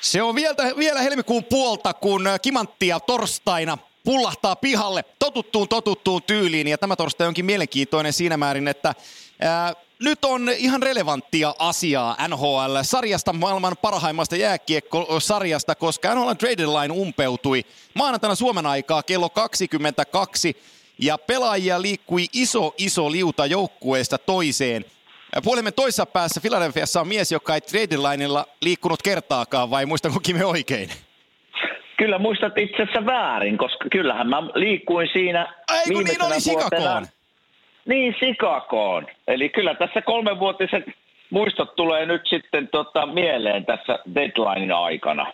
Se on vielä, vielä helmikuun puolta, kun Kimanttia torstaina pullahtaa pihalle totuttuun totuttuun tyyliin. Ja tämä torstai onkin mielenkiintoinen siinä määrin, että ää, nyt on ihan relevanttia asiaa NHL-sarjasta, maailman parhaimmasta jääkiekkosarjasta, koska NHL Trade Line umpeutui maanantaina Suomen aikaa kello 22 ja pelaajia liikkui iso iso liuta joukkueesta toiseen. Puolemme toisessa päässä Filadelfiassa on mies, joka ei trade lineilla liikkunut kertaakaan, vai muistanko me oikein? Kyllä muistat itse asiassa väärin, koska kyllähän mä liikkuin siinä Ei kun niin oli Sikakoon. Niin, Sikakoon. Eli kyllä tässä kolmenvuotiset muistot tulee nyt sitten tota, mieleen tässä deadlinein aikana.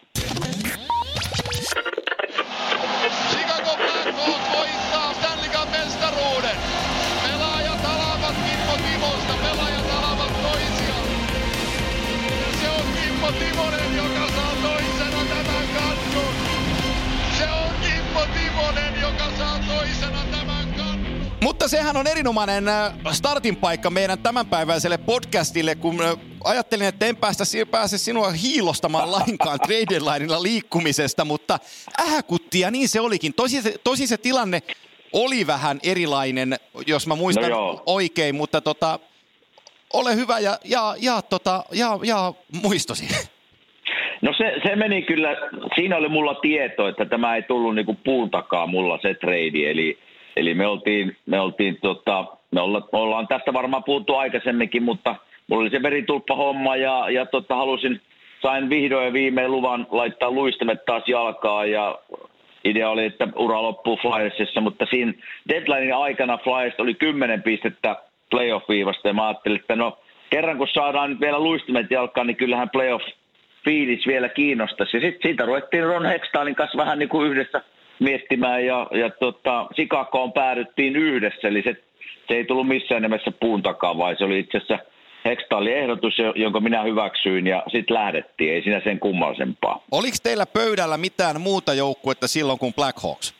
Mutta sehän on erinomainen äh, startin paikka meidän tämänpäiväiselle podcastille, kun äh, ajattelin, että en päästä, pääse sinua hiilostamaan lainkaan trade lineilla liikkumisesta, mutta ähäkuttia, niin se olikin. Tosi se, tosi se tilanne oli vähän erilainen, jos mä muistan No oikein, mutta tota, ole hyvä ja, ja, ja, tota, ja, ja muistosi. No se, se meni kyllä, siinä oli mulla tieto, että tämä ei tullut niinku puun takaa mulla se trade, eli, eli me oltiin, me oltiin tota, me olla, ollaan tästä varmaan puhuttu aikaisemminkin, mutta mulla oli se veritulppa homma ja, ja tota, halusin, sain vihdoin ja viimein luvan laittaa luistimet taas jalkaan ja idea oli, että ura loppuu Flyersissa, mutta siinä deadlinein aikana Flyers oli 10 pistettä playoff-viivasta ja mä ajattelin, että no kerran kun saadaan nyt vielä luistimet jalkaan, niin kyllähän playoff fiilis vielä kiinnostaisi. Ja sitten siitä ruvettiin Ron Hextalin kanssa vähän niin kuin yhdessä miettimään ja, ja tota, Sikakoon päädyttiin yhdessä, eli se, se ei tullut missään nimessä puun takaa, vaan se oli itse asiassa Hextalin ehdotus, jo- jonka minä hyväksyin ja sitten lähdettiin, ei siinä sen kummallisempaa. Oliko teillä pöydällä mitään muuta joukkuetta silloin kuin Blackhawks?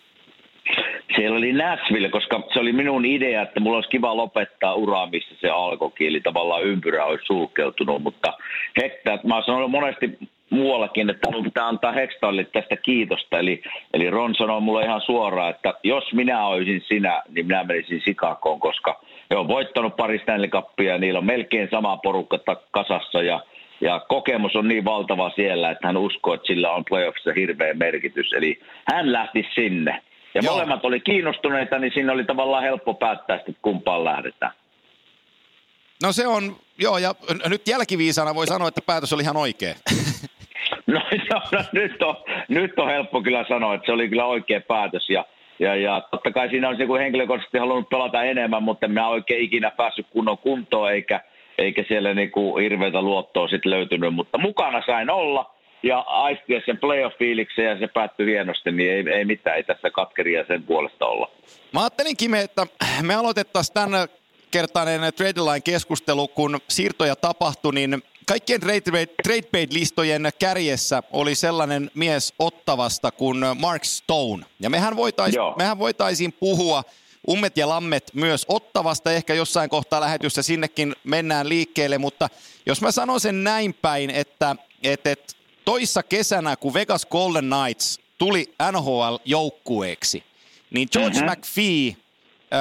Siellä oli Nashville, koska se oli minun idea, että mulla olisi kiva lopettaa uraa, missä se alkoikin, eli tavallaan ympyrä olisi sulkeutunut, mutta Hekta, mä oon sanonut monesti muuallakin, että minun pitää antaa Hextallille tästä kiitosta, eli, eli Ron sanoi mulle ihan suoraan, että jos minä olisin sinä, niin minä menisin Sikakoon, koska he on voittanut pari Stanley Cupia ja niillä on melkein sama porukka kasassa ja ja kokemus on niin valtava siellä, että hän uskoo, että sillä on playoffissa hirveä merkitys. Eli hän lähti sinne. Ja Joo. molemmat oli kiinnostuneita, niin siinä oli tavallaan helppo päättää, sitten, että kumpaan lähdetään. No se on, joo, ja nyt jälkiviisana voi sanoa, että päätös oli ihan oikea. No, nyt, on, nyt on helppo kyllä sanoa, että se oli kyllä oikea päätös. Ja, ja, ja totta kai siinä olisi niin henkilökohtaisesti halunnut pelata enemmän, mutta minä oikein ikinä päässyt kunnon kuntoon, eikä, eikä siellä niin kuin hirveätä luottoa sit löytynyt. Mutta mukana sain olla ja aistia sen playoff-fiiliksen ja se päättyi hienosti, niin ei, ei mitään, ei tässä katkeria sen puolesta olla. Mä ajattelin Kime, että me aloitettaisiin tämän kertainen trade line keskustelu, kun siirtoja tapahtui, niin kaikkien trade, trade paid-listojen kärjessä oli sellainen mies ottavasta kuin Mark Stone. Ja mehän, voitais, Joo. mehän voitaisiin puhua ummet ja lammet myös ottavasta, ehkä jossain kohtaa lähetyssä sinnekin mennään liikkeelle, mutta jos mä sanon sen näin päin, että, että, että toissa kesänä, kun Vegas Golden Knights tuli NHL-joukkueeksi, niin George Mhm. mm-hmm. McPhee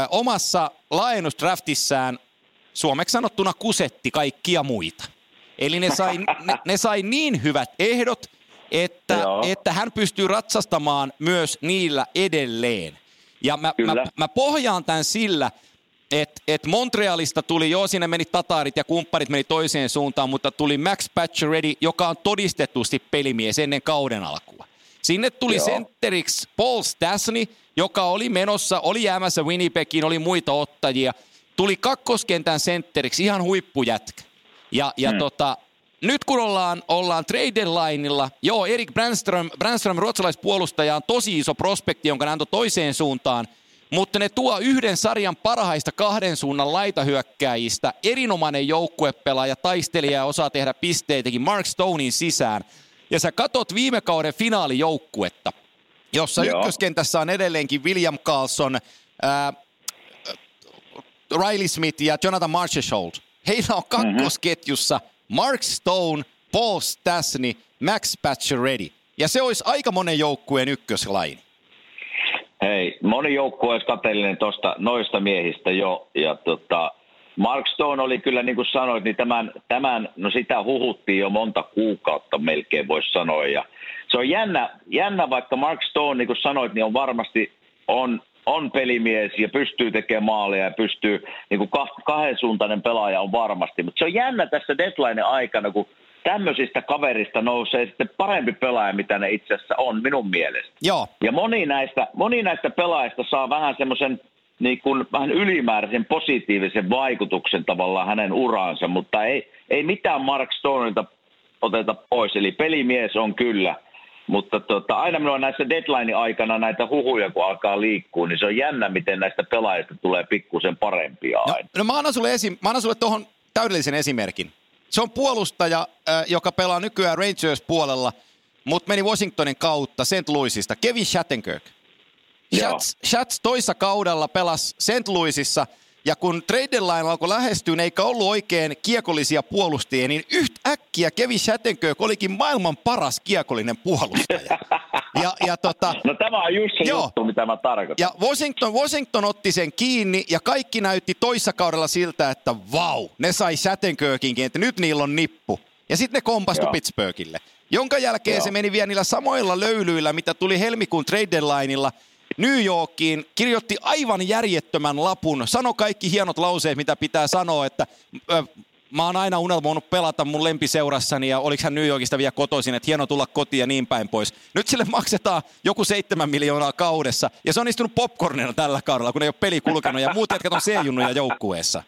ö, omassa laajennusdraftissään suomeksi sanottuna kusetti kaikkia muita. Eli ne sai, ne, ne sai niin hyvät ehdot, että, Joo. että hän pystyy ratsastamaan myös niillä edelleen. Ja mä, mä, Kyllä. mä pohjaan tämän sillä, että et Montrealista tuli, joo sinne meni Tatarit ja kumpparit meni toiseen suuntaan, mutta tuli Max Pacioretty, joka on todistetusti pelimies ennen kauden alkua. Sinne tuli Joo. sentteriksi Paul Stasny, joka oli menossa, oli jäämässä Winnipegiin, oli muita ottajia. Tuli kakkoskentän sentteriksi, ihan huippujätkä. Ja, ja Hmm. tota, nyt kun ollaan, ollaan trade lineilla, joo, Erik Brandström, Brandström ruotsalaispuolustaja on tosi iso prospekti, jonka ne antoi toiseen suuntaan, mutta ne tuo yhden sarjan parhaista kahden suunnan laitahyökkäjistä, erinomainen joukkuepelaaja, taistelija ja osaa tehdä pisteitäkin Mark Stonein sisään. Ja sä katot viime kauden finaalijoukkuetta, jossa Joo. ykköskentässä on edelleenkin William Carlson, ää, Riley Smith ja Jonathan Marchessault. Heillä on kakkosketjussa Mark Stone, Paul Stasny, Max Pacioretty. Ja se olisi aika monen joukkueen ykköslaini. Hei, moni joukkue olisi kateellinen tuosta noista miehistä jo. Ja tota, Mark Stone oli kyllä, niin kuin sanoit, niin tämän, tämän, no sitä huhuttiin jo monta kuukautta melkein, voisi sanoa. Ja se on jännä, jännä, vaikka Mark Stone, niin kuin sanoit, niin on varmasti on, on pelimies ja pystyy tekemään maaleja ja pystyy, niin kuin kahden suuntainen pelaaja on varmasti. Mutta se on jännä tässä deadline aikana, kun tämmöisistä kaverista nousee sitten parempi pelaaja, mitä ne itse asiassa on minun mielestä. Joo. Ja moni näistä, moni näistä pelaajista saa vähän semmoisen niin kuin vähän ylimääräisen positiivisen vaikutuksen tavallaan hänen uraansa, mutta ei, ei mitään Mark Stoneilta oteta pois. Eli pelimies on kyllä, mutta tota, aina minulla näissä deadline-aikana näitä huhuja, kun alkaa liikkua, niin se on jännä, miten näistä pelaajista tulee pikkusen parempia no, aina. No, mä annan sulle, esi- mä annan sulle tuohon täydellisen esimerkin. Se on puolustaja, äh, joka pelaa nykyään Rangers-puolella, mutta meni Washingtonin kautta St. Louisista, Kevin Shattenkirk. Shats, Shats toissa kaudella pelasi St. Louisissa, ja kun trade deadline alkoi lähestyä, eikä ollut oikein kiekollisia puolustajia, niin yhtäkkiä Kevin Shattenkirk olikin maailman paras kiekollinen puolustaja. Ja, ja tota, no tämä on just se joo, juttu, mitä mä tarkoitan. Ja Washington, Washington otti sen kiinni ja kaikki näytti toissa kaudella siltä, että vau, ne sai Shattenkirkinkin, että nyt niillä on nippu. Ja sitten ne kompastu joo. Pittsburghille. Jonka jälkeen joo. se meni vielä niillä samoilla löylyillä, mitä tuli helmikuun trade deadlineilla – New Yorkiin, kirjoitti aivan järjettömän lapun, sano kaikki hienot lauseet, mitä pitää sanoa, että ö, mä oon aina unelmoinut pelata mun lempiseurassani ja oliks hän New Yorkista vielä kotoisin, että hieno tulla kotiin ja niin päin pois. Nyt sille maksetaan joku seitsemän miljoonaa kaudessa ja se on istunut popcornina tällä kaudella, kun ei ole peli kulkenut ja muut jätkät on C-junnuja joukkueessa.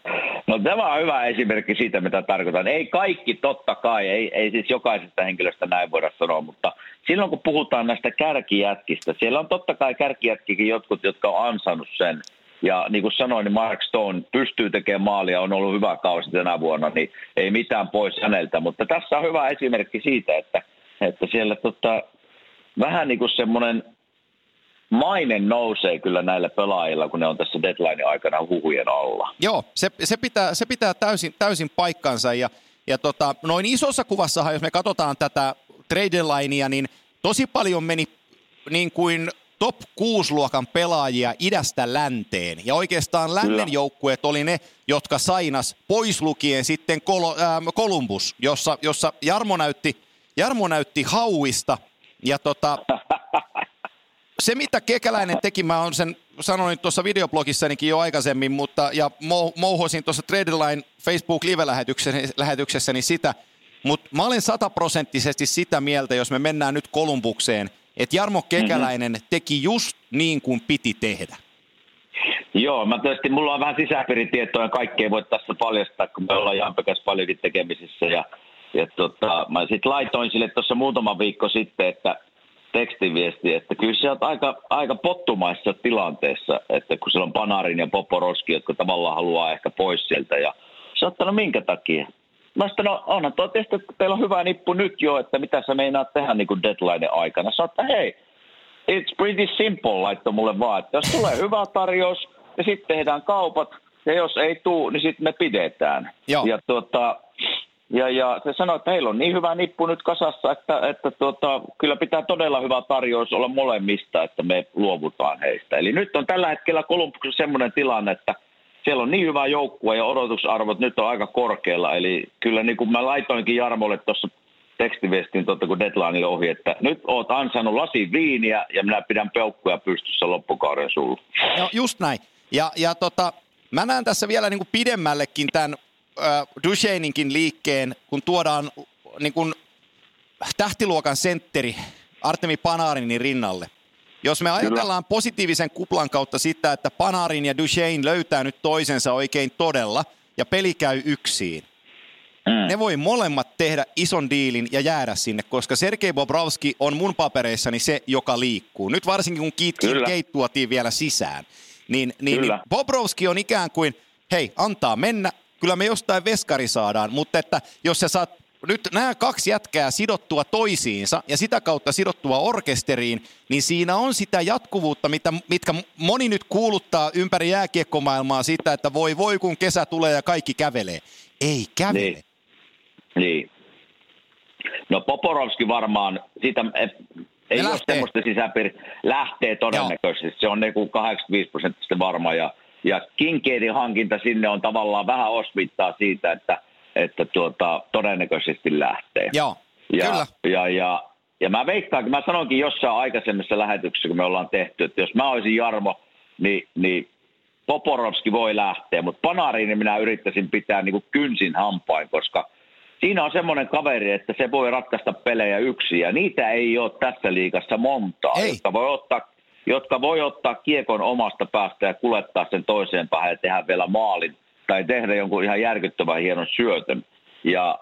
No tämä on hyvä esimerkki siitä, mitä tarkoitan. Ei kaikki totta kai, ei, ei siis jokaisesta henkilöstä näin voida sanoa, mutta silloin kun puhutaan näistä kärkijätkistä, siellä on totta kai kärkijätkikin jotkut, jotka on ansannut sen. Ja niin kuin sanoin, niin Mark Stone pystyy tekemään maalia, on ollut hyvä kausi tänä vuonna, niin ei mitään pois häneltä. Mutta tässä on hyvä esimerkki siitä, että, että siellä tota, vähän niin kuin semmoinen maine nousee kyllä näillä pelaajilla, kun ne on tässä deadline aikana huhujen alla. Joo, se, se, pitää, se pitää täysin, täysin paikkansa ja, ja tota, noin isossa kuvassahan, jos me katsotaan tätä trade linea, niin tosi paljon meni niin kuin top 6-luokan pelaajia idästä länteen. Ja oikeastaan lännen joukkueet oli ne, jotka sainas pois lukien sitten Kol- äh, Columbus, jossa, jossa Jarmo näytti, Jarmo näytti hauista. Ja tota, se, mitä Kekäläinen teki, mä oon sen sanoin tuossa videoblogissanikin jo aikaisemmin, mutta ja mouhosin tuossa Tradeline Facebook live-lähetyksessäni sitä, mutta mä olen sataprosenttisesti sitä mieltä, jos me mennään nyt Kolumbukseen, että Jarmo mhm. Kekäläinen mm-hmm. teki just niin kuin piti tehdä. Joo, mä tietysti, mulla on vähän sisäpiiritietoa ja kaikkea voi tässä paljastaa, kun me ollaan Jampekas paljonkin tekemisissä. Ja, ja tota, mä sitten laitoin sille tuossa muutama viikko sitten, että tekstiviesti, että kyllä se on aika, aika pottumaissa tilanteessa, että kun siellä on Panarin ja Poporoski, jotka tavallaan haluaa ehkä pois sieltä. Ja sä no minkä takia? Mä sanoin, no onhan tuo tietysti, että teillä on hyvä nippu nyt jo, että mitä sä meinaat tehdä niin kuin deadline aikana. Sä että hei, it's pretty simple, laitto mulle vaan, että jos tulee hyvä tarjous, ja sitten tehdään kaupat, ja jos ei tuu, niin sitten me pidetään. Joo. Ja tuota, ja, ja se sanoi, että heillä on niin hyvä nippu nyt kasassa, että, että tuota, kyllä pitää todella hyvä tarjous olla molemmista, että me luovutaan heistä. Eli nyt on tällä hetkellä Kolumbuksessa semmoinen tilanne, että siellä on niin hyvä joukkue ja odotusarvot nyt on aika korkealla. Eli kyllä niin kuin mä laitoinkin Jarmolle tuossa tekstiviestin totta kun deadline ohi, että nyt oot ansainnut lasi viiniä ja minä pidän peukkuja pystyssä loppukauden sulla. No just näin. Ja, ja tota, mä näen tässä vielä niin kuin pidemmällekin tämän äh, Duchesninkin liikkeen, kun tuodaan niin kuin tähtiluokan sentteri Artemi Panarinin rinnalle. Jos me ajatellaan Kyllä. positiivisen kuplan kautta sitä, että Panarin ja Duchesne löytää nyt toisensa oikein todella ja peli käy yksin, Mm. Ne voi molemmat tehdä ison diilin ja jäädä sinne, koska Sergei Bobrovski on mun papereissani se, joka liikkuu. Nyt varsinkin kun Keith Kate tuotiin vielä sisään, niin, niin, niin Bobrovski on ikään kuin, hei, antaa mennä, kyllä me jostain veskari saadaan, mutta että jos sä saat nyt nämä kaksi jätkää sidottua toisiinsa ja sitä kautta sidottua orkesteriin, niin siinä on sitä jatkuvuutta, mitä, mitkä moni nyt kuuluttaa ympäri jääkiekkomaailmaa sitä, että voi voi kun kesä tulee ja kaikki kävelee. Ei kävele. Niin. niin. No Poporovski varmaan, siitä ei, ei ole lähtee. semmoista sisäpiiri, lähtee todennäköisesti. Se on niin 85 prosenttisesti varma ja, ja Kinkeidin hankinta sinne on tavallaan vähän osvittaa siitä, että, että tuota, todennäköisesti lähtee. Joo, Ja, kyllä. ja, ja, ja mä veikkaan, mä sanoinkin jossain aikaisemmassa lähetyksessä, kun me ollaan tehty, että jos mä olisin Jarmo, niin, niin Poporovski voi lähteä, mutta Panarini minä yrittäisin pitää niin kuin kynsin hampain, koska siinä on semmoinen kaveri, että se voi ratkaista pelejä yksin, ja niitä ei ole tässä liigassa montaa, Ei. jotka voi ottaa jotka voi ottaa kiekon omasta päästä ja kulettaa sen toiseen päähän ja tehdä vielä maalin tai tehdä jonkun ihan järkyttävän hienon syötön. Ja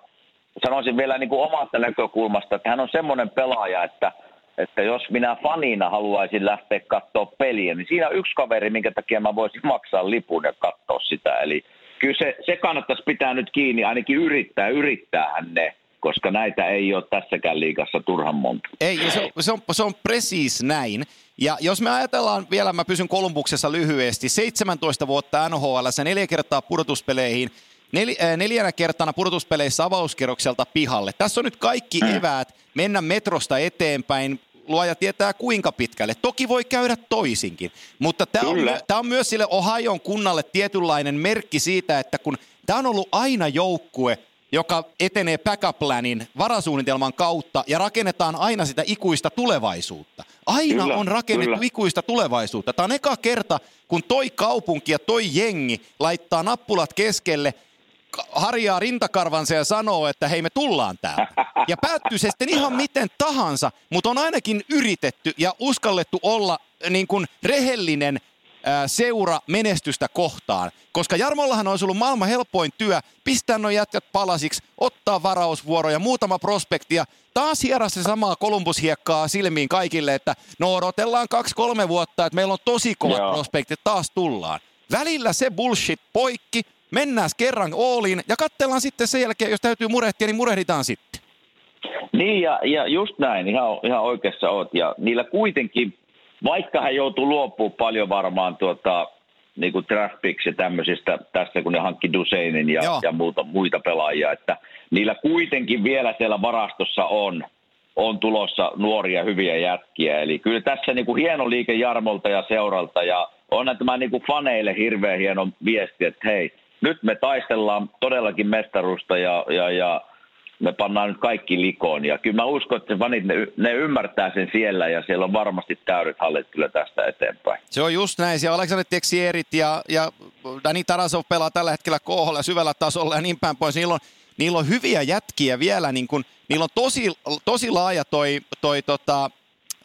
sanoisin vielä niin kuin omasta näkökulmasta, että hän on semmoinen pelaaja, että, että jos minä fanina haluaisin lähteä katsoa peliä, niin siinä on yksi kaveri, minkä takia mä voisin maksaa lipun ja katsoa sitä. Eli kyllä se, se kannattaisi pitää nyt kiinni, ainakin yrittää, yrittäähän ne, koska näitä ei ole tässäkään liikassa turhan monta. Ei, se, on- se, on, se on presiis näin. Ja jos me ajatellaan vielä, mä pysyn Kolumbuksessa lyhyesti, 17 vuotta NHL, neljä kertaa pudotuspeleihin, nel, äh, neljänä kertana pudotuspeleissä avauskierrokselta pihalle. Tässä on nyt kaikki eväät mennä metrosta eteenpäin, luoja tietää kuinka pitkälle. Toki voi käydä toisinkin, mutta tämä on, tää on myös sille Ohion kunnalle tietynlainen merkki siitä, että kun tämä on ollut aina joukkue, joka etenee backup-planin varasuunnitelman kautta ja rakennetaan aina sitä ikuista tulevaisuutta. Aina Kyllä, on rakennettu kyllä. ikuista tulevaisuutta. Tämä on eka kerta, kun toi kaupunki ja toi jengi laittaa nappulat keskelle, harjaa rintakarvansa ja sanoo, että hei me tullaan täältä. Ja päättyy se sitten ihan miten tahansa, mutta on ainakin yritetty ja uskallettu olla niin kuin rehellinen seura menestystä kohtaan. Koska Jarmollahan olisi ollut maailman helpoin työ pistää nuo jätkät palasiksi, ottaa varausvuoroja, muutama prospekti ja taas hieras se samaa Kolumbushiekkaa silmiin kaikille, että no odotellaan kaksi-kolme vuotta, että meillä on tosi kovat Joo. prospektit, taas tullaan. Välillä se bullshit poikki, mennään kerran Ooliin ja katsellaan sitten sen jälkeen, jos täytyy murehtia, niin murehditaan sitten. Niin ja, ja just näin, ihan, ihan oikeassa oot. Ja niillä kuitenkin, vaikka hän joutuu luopumaan paljon varmaan tuota, niin kuin draft ja tämmöisistä tässä, kun ne hankki Duseinin ja, Joo. ja muuta, muita pelaajia, että niillä kuitenkin vielä siellä varastossa on, on tulossa nuoria hyviä jätkiä. Eli kyllä tässä niin kuin hieno liike Jarmolta ja seuralta ja on tämä niin kuin faneille hirveän hieno viesti, että hei, nyt me taistellaan todellakin mestarusta ja, ja, ja me pannaan nyt kaikki likoon. Ja kyllä mä uskon, että se fanit, ne, ne ymmärtää sen siellä ja siellä on varmasti täydet hallit kyllä tästä eteenpäin. Se on just näin. Siellä Alexander Texierit ja, ja Dani Tarasov pelaa tällä hetkellä KHL syvällä tasolla ja niin päin pois. Niillä on, niillä on hyviä jätkiä vielä. Niin kun, niillä on tosi, tosi laaja toi, toi tota,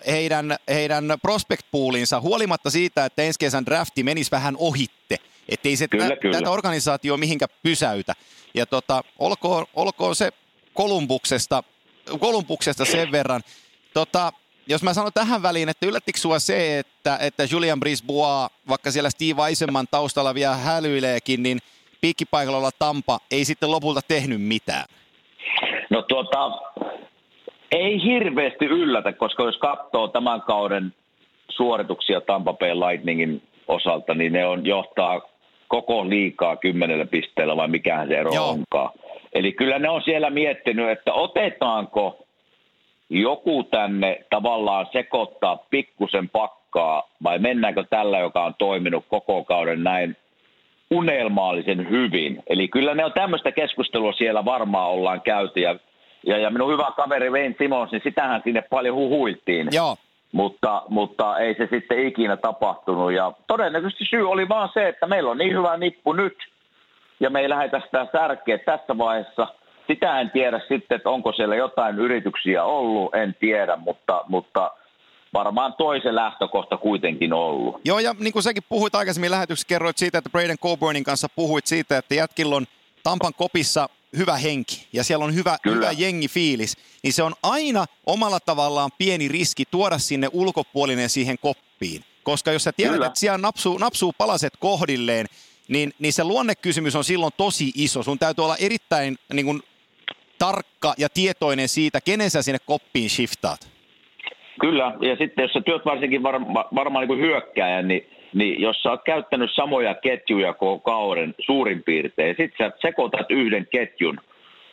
heidän, heidän prospect poolinsa, huolimatta siitä, että ensi kesän drafti menisi vähän ohitte. Että ei se Kyllä, tä, kyllä. tätä organisaatioa mihinkä pysäytä. Ja tota, olkoon, olkoon se Kolumbuksesta, Kolumbuksesta sen verran. Tota, jos mä sanon tähän väliin, että yllättikö sua se, että, että Julian Brisbois, vaikka siellä Steve Eisenman taustalla vielä hälyileekin, niin piikkipaikalla olla Tampa ei sitten lopulta tehnyt mitään. No tuota, ei hirveästi yllätä, koska jos katsoo tämän kauden suorituksia Tampa Bay Lightningin osalta, niin ne on johtaa koko liikaa kymmenellä pisteellä vai mikähän se ero Joo. onkaan. Eli kyllä ne on siellä miettinyt, että otetaanko joku tänne tavallaan sekoittaa pikkusen pakkaa vai mennäänkö tällä, joka on toiminut koko kauden näin unelmaallisen hyvin. Eli kyllä ne on tämmöistä keskustelua siellä varmaan ollaan käyty ja, ja, ja minun hyvä kaveri Wayne Simons, niin sitähän sinne paljon huhuiltiin. Joo, Mutta, mutta ei se sitten ikinä tapahtunut. Ja todennäköisesti syy oli vaan se, että meillä on niin hyvä nippu nyt, ja me ei lähdetä sitä särkeä tässä vaiheessa. Sitä en tiedä sitten, että onko siellä jotain yrityksiä ollut, en tiedä, mutta, mutta varmaan toisen lähtökohta kuitenkin ollut. Joo, ja niin kuin säkin puhuit aikaisemmin lähetyksessä, kerroit siitä, että Braden Coburnin kanssa puhuit siitä, että jätkillä on Tampan kopissa hyvä henki ja siellä on hyvä, Kyllä. hyvä jengi fiilis, niin se on aina omalla tavallaan pieni riski tuoda sinne ulkopuolinen siihen koppiin. Koska jos sä tiedät, Kyllä. että siellä napsuu, napsuu palaset kohdilleen, niin, niin se luonnekysymys on silloin tosi iso. Sun täytyy olla erittäin niin kuin, tarkka ja tietoinen siitä, kenen sä sinne koppiin shiftaat. Kyllä, ja sitten jos sä työt varsinkin varma, varmaan niin kuin hyökkääjän, niin, niin jos sä oot käyttänyt samoja ketjuja koko kauden suurin piirtein, sitten sä sekoitat yhden ketjun,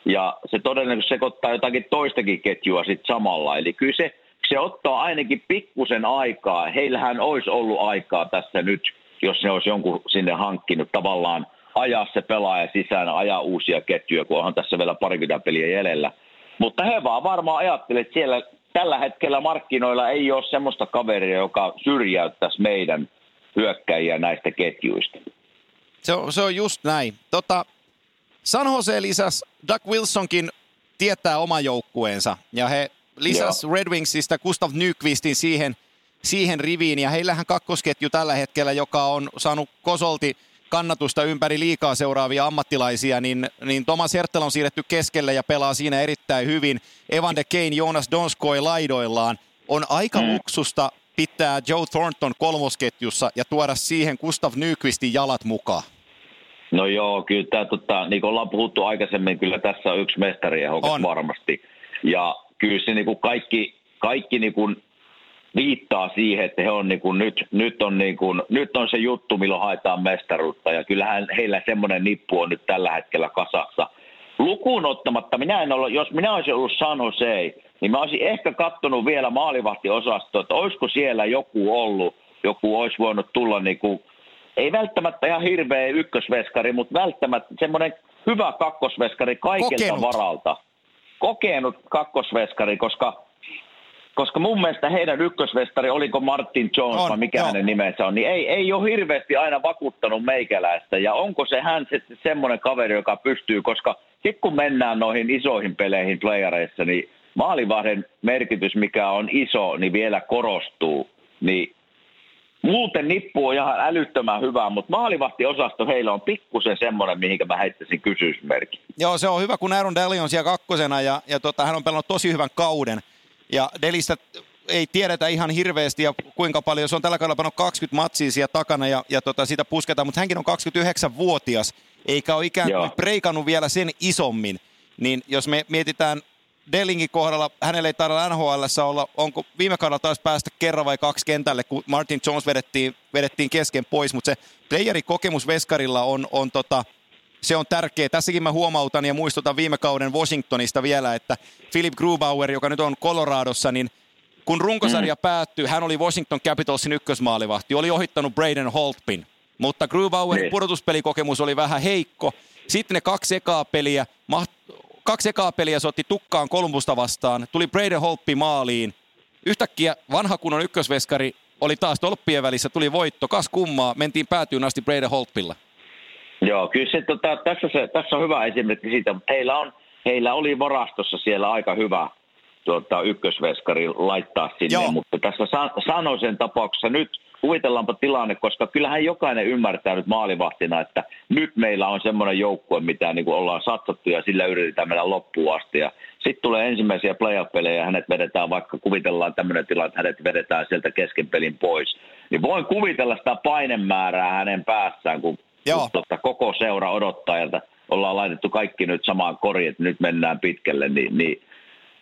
ja se todennäköisesti sekoittaa jotakin toistakin ketjua sitten samalla. Eli kyllä se, se ottaa ainakin pikkusen aikaa. Heillähän olisi ollut aikaa tässä nyt, jos ne olisi jonkun sinne hankkinut tavallaan ajaa se pelaaja sisään, ajaa uusia ketjuja, kun onhan tässä vielä parikymmentä peliä jäljellä. Mutta he vaan varmaan ajattelevat, että siellä tällä hetkellä markkinoilla ei ole semmoista kaveria, joka syrjäyttäisi meidän hyökkäjiä näistä ketjuista. Se on, se on just näin. Tota, San Jose lisäs, Doug Wilsonkin tietää oman joukkueensa ja he lisäs Joo. Red Wingsista Gustav Nyqvistin siihen, siihen riviin ja heillähän kakkosketju tällä hetkellä, joka on saanut kosolti kannatusta ympäri liikaa seuraavia ammattilaisia, niin, niin Thomas Hertel on siirretty keskelle ja pelaa siinä erittäin hyvin. Evan de Kane, Jonas Donskoi laidoillaan. On aika mm. luksusta pitää Joe Thornton kolmosketjussa ja tuoda siihen Gustav Nyqvistin jalat mukaan. No joo, kyllä tämä, tota, niin kuin ollaan puhuttu aikaisemmin, kyllä tässä on yksi mestari on. varmasti. Ja kyllä se niin kuin kaikki, kaikki niin kuin viittaa siihen, että he on niin kuin nyt, nyt, on niin kuin, nyt on se juttu, milloin haetaan mestaruutta. Ja kyllähän heillä semmoinen nippu on nyt tällä hetkellä kasassa. Lukuun ottamatta, minä en ole, jos minä olisin ollut San Jose, niin mä olisin ehkä kattonut vielä maalivahtiosastoa, että olisiko siellä joku ollut, joku olisi voinut tulla niin kuin, ei välttämättä ihan hirveä ykkösveskari, mutta välttämättä semmoinen hyvä kakkosveskari kaikilta Kokenut. varalta. Kokenut kakkosveskari, koska koska mun mielestä heidän ykkösvestari, oliko Martin Jones on, vai mikä joo. hänen nimensä on, niin ei, ei ole hirveästi aina vakuuttanut meikäläistä. Ja onko se hän sitten semmoinen kaveri, joka pystyy, koska sitten kun mennään noihin isoihin peleihin playareissa, niin maalivahden merkitys, mikä on iso, niin vielä korostuu. Niin muuten nippu on ihan älyttömän hyvä, mutta maalivahtiosasto heillä on pikkusen semmoinen, mihinkä mä heittäisin kysymysmerkki. Joo, se on hyvä, kun Aaron Daly on siellä kakkosena ja, ja tota, hän on pelannut tosi hyvän kauden – ja Delistä ei tiedetä ihan hirveästi ja kuinka paljon. Se on tällä kaudella pannut 20 matsia siellä takana ja, ja tota, sitä pusketaan, mutta hänkin on 29-vuotias, eikä ole ikään kuin Joo. preikannut vielä sen isommin. Niin jos me mietitään Delingin kohdalla, hänellä ei taida NHL olla, onko viime kaudella taas päästä kerran vai kaksi kentälle, kun Martin Jones vedettiin, vedettiin kesken pois, mutta se playerikokemus Veskarilla on, on tota, se on tärkeä. Tässäkin mä huomautan ja muistutan viime kauden Washingtonista vielä, että Philip Grubauer, joka nyt on Coloradossa, niin kun runkosarja mm. päättyi, hän oli Washington Capitalsin ykkösmaalivahti, oli ohittanut Braden Holtpin, mutta Grubauerin niin. pudotuspelikokemus oli vähän heikko. Sitten ne kaksi ekaa peliä, kaksi ekaa peliä se otti tukkaan Kolumbusta vastaan, tuli Braden Holtpi maaliin. Yhtäkkiä vanha kunnon ykkösveskari oli taas tolppien välissä, tuli voitto, kas kummaa, mentiin päätyyn asti Braden Holtpilla. Joo, kyllä se, tota, tässä, se, tässä on hyvä esimerkki siitä, mutta heillä, on, heillä oli varastossa siellä aika hyvä tuota, ykkösveskari laittaa sinne, Joo. mutta tässä san, Sanoisen tapauksessa nyt kuvitellaanpa tilanne, koska kyllähän jokainen ymmärtää nyt maalivahtina, että nyt meillä on semmoinen joukkue, mitä niin kuin ollaan satsattu ja sillä yritetään mennä loppuun asti. Ja sitten tulee ensimmäisiä playoff-pelejä ja hänet vedetään, vaikka kuvitellaan tämmöinen tilanne, että hänet vedetään sieltä kesken pelin pois. Niin voin kuvitella sitä painemäärää hänen päässään, kun Joo. Mutta koko seura odottaa, että ollaan laitettu kaikki nyt samaan koriin, että nyt mennään pitkälle, niin, niin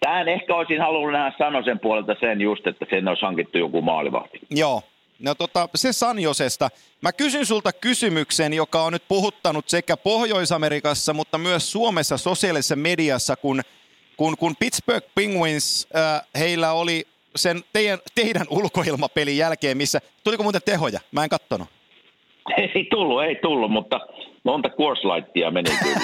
Tähän ehkä olisin halunnut nähdä Sanosen puolelta sen just, että sen olisi hankittu joku maalivahti. Joo, No tota, se Sanjosesta. Mä kysyn sulta kysymyksen, joka on nyt puhuttanut sekä Pohjois-Amerikassa, mutta myös Suomessa sosiaalisessa mediassa, kun, kun, kun Pittsburgh Penguins, äh, heillä oli sen teidän, teidän ulkoilmapelin jälkeen, missä, tuliko muuten tehoja? Mä en kattonut. Ei tullut, ei tullut, mutta monta lightia meni kyllä.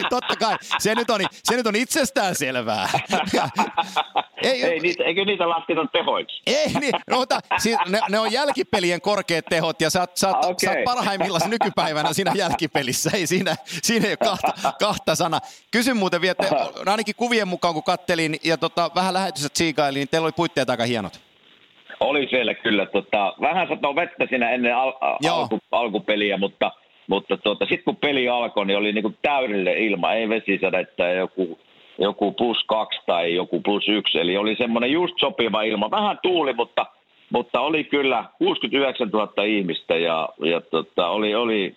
Totta kai, se nyt on, se nyt on itsestään selvää. ei, ei niitä, eikö niitä lasketa tehoiksi? Ei, niin, no, mutta, ne, ne, on jälkipelien korkeat tehot ja sä, oot, sä, okay. sä oot parhaimmillaan nykypäivänä siinä jälkipelissä. Ei siinä, siinä ei ole kahta, kahta sana. Kysyn muuten vielä, ainakin kuvien mukaan kun kattelin ja tota, vähän lähetystä tsiikailin, niin teillä oli puitteet aika hienot. Oli siellä kyllä. Tota, vähän satoi vettä siinä ennen al- alku, alkupeliä, mutta, mutta tuota, sitten kun peli alkoi, niin oli niinku täydellinen ilma. Ei vesisadetta joku, joku plus kaksi tai joku plus yksi. Eli oli semmoinen just sopiva ilma. Vähän tuuli, mutta, mutta oli kyllä 69 000 ihmistä ja, ja tota, oli, oli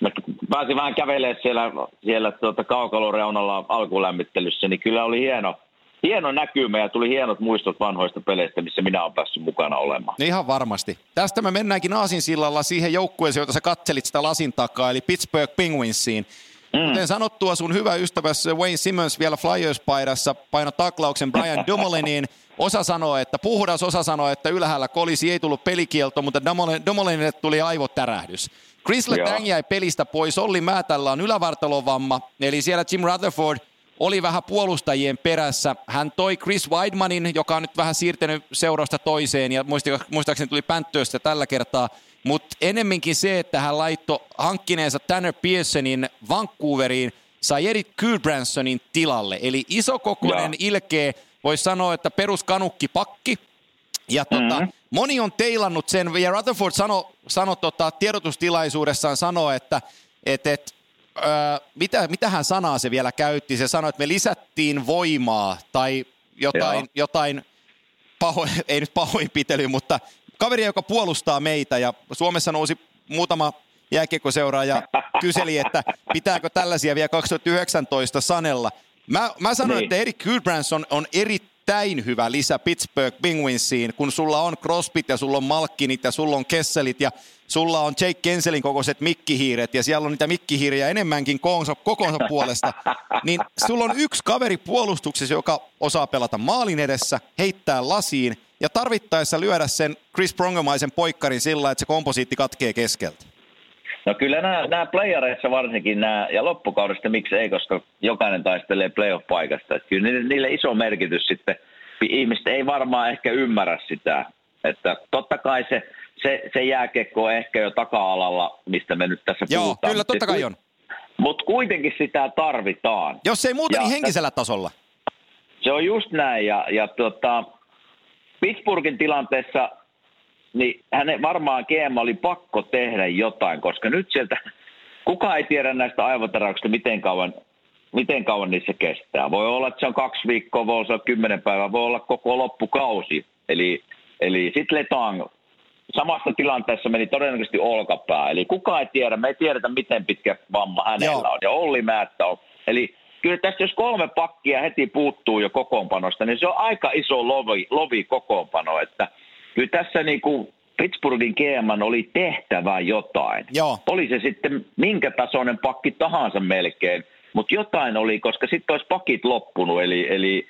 Mä pääsin vähän kävelemään siellä, siellä tuota kaukaloreunalla alkulämmittelyssä, niin kyllä oli hieno, hieno näkymä ja tuli hienot muistot vanhoista peleistä, missä minä olen päässyt mukana olemaan. No ihan varmasti. Tästä me mennäänkin Aasinsillalla siihen joukkueeseen, jota sä katselit sitä lasin takaa, eli Pittsburgh Penguinsiin. Mm. Kuten sanottua, sun hyvä ystäväs Wayne Simmons vielä Flyers-paidassa paino taklauksen Brian Dumouliniin. Osa sanoo, että puhdas, osa sanoo, että ylhäällä kolisi ei tullut pelikielto, mutta Dumoulinille tuli aivotärähdys. Chris Letang jäi pelistä pois, Olli Määtällä on ylävartalovamma, eli siellä Jim Rutherford oli vähän puolustajien perässä. Hän toi Chris Weidmanin, joka on nyt vähän siirtynyt seurausta toiseen, ja muistaakseni tuli Panthersta tällä kertaa, mutta enemminkin se, että hän laittoi hankkineensa Tanner Pearsonin Vancouveriin, sai Erik Kylbransonin tilalle. Eli isokokoinen ilkeä, voisi sanoa, että peruskanukki pakki. Ja tota, mm-hmm. moni on teilannut sen, ja Rutherford sanoi sano, tota, tiedotustilaisuudessaan sanoi, että et, et, öö, mitä, mitä hän sanaa se vielä käytti? Se sanoi, että me lisättiin voimaa tai jotain, jotain paho, ei nyt pahoinpitely, mutta kaveri, joka puolustaa meitä ja Suomessa nousi muutama jääkiekkoseuraaja kyseli, että pitääkö tällaisia vielä 2019 sanella. Mä, mä sanoin, niin. että Erik Kylbranson on erittäin hyvä lisä Pittsburgh Penguinsiin, kun sulla on Crosbyt ja sulla on Malkkinit ja sulla on Kesselit ja sulla on Jake Kenselin kokoiset mikkihiiret ja siellä on niitä mikkihiiriä enemmänkin koonsa, kokonsa puolesta, niin sulla on yksi kaveri puolustuksessa, joka osaa pelata maalin edessä, heittää lasiin ja tarvittaessa lyödä sen Chris Prongomaisen poikkarin sillä, että se komposiitti katkee keskeltä. No kyllä nämä, nämä playereissa varsinkin nämä, ja loppukaudesta miksi ei, koska jokainen taistelee playoff-paikasta. Että kyllä niille, niille iso merkitys sitten, ihmiset ei varmaan ehkä ymmärrä sitä. Että totta kai se, se, se jääkekko on ehkä jo taka-alalla, mistä me nyt tässä Joo, puhutaan. kyllä totta kai on. Mutta kuitenkin sitä tarvitaan. Jos ei muuta, ja niin henkisellä tasolla. Se on just näin, ja, ja tota, Pittsburghin tilanteessa niin hänen varmaan GM oli pakko tehdä jotain, koska nyt sieltä kukaan ei tiedä näistä aivotarauksista, miten kauan, miten kauan niissä kestää. Voi olla, että se on kaksi viikkoa, voi olla kymmenen päivää, voi olla koko loppukausi. Eli, eli sitten Letang samassa tilanteessa meni todennäköisesti olkapää. Eli kukaan ei tiedä, me ei tiedetä, miten pitkä vamma hänellä Joo. on. Ja Olli Määttä on. Eli kyllä tästä jos kolme pakkia heti puuttuu jo kokoonpanosta, niin se on aika iso lovi, lovi kokoonpano. Että kyllä tässä niin kuin Pittsburghin GM oli tehtävä jotain. Joo. Oli se sitten minkä tasoinen pakki tahansa melkein, mutta jotain oli, koska sitten olisi pakit loppunut. Eli, eli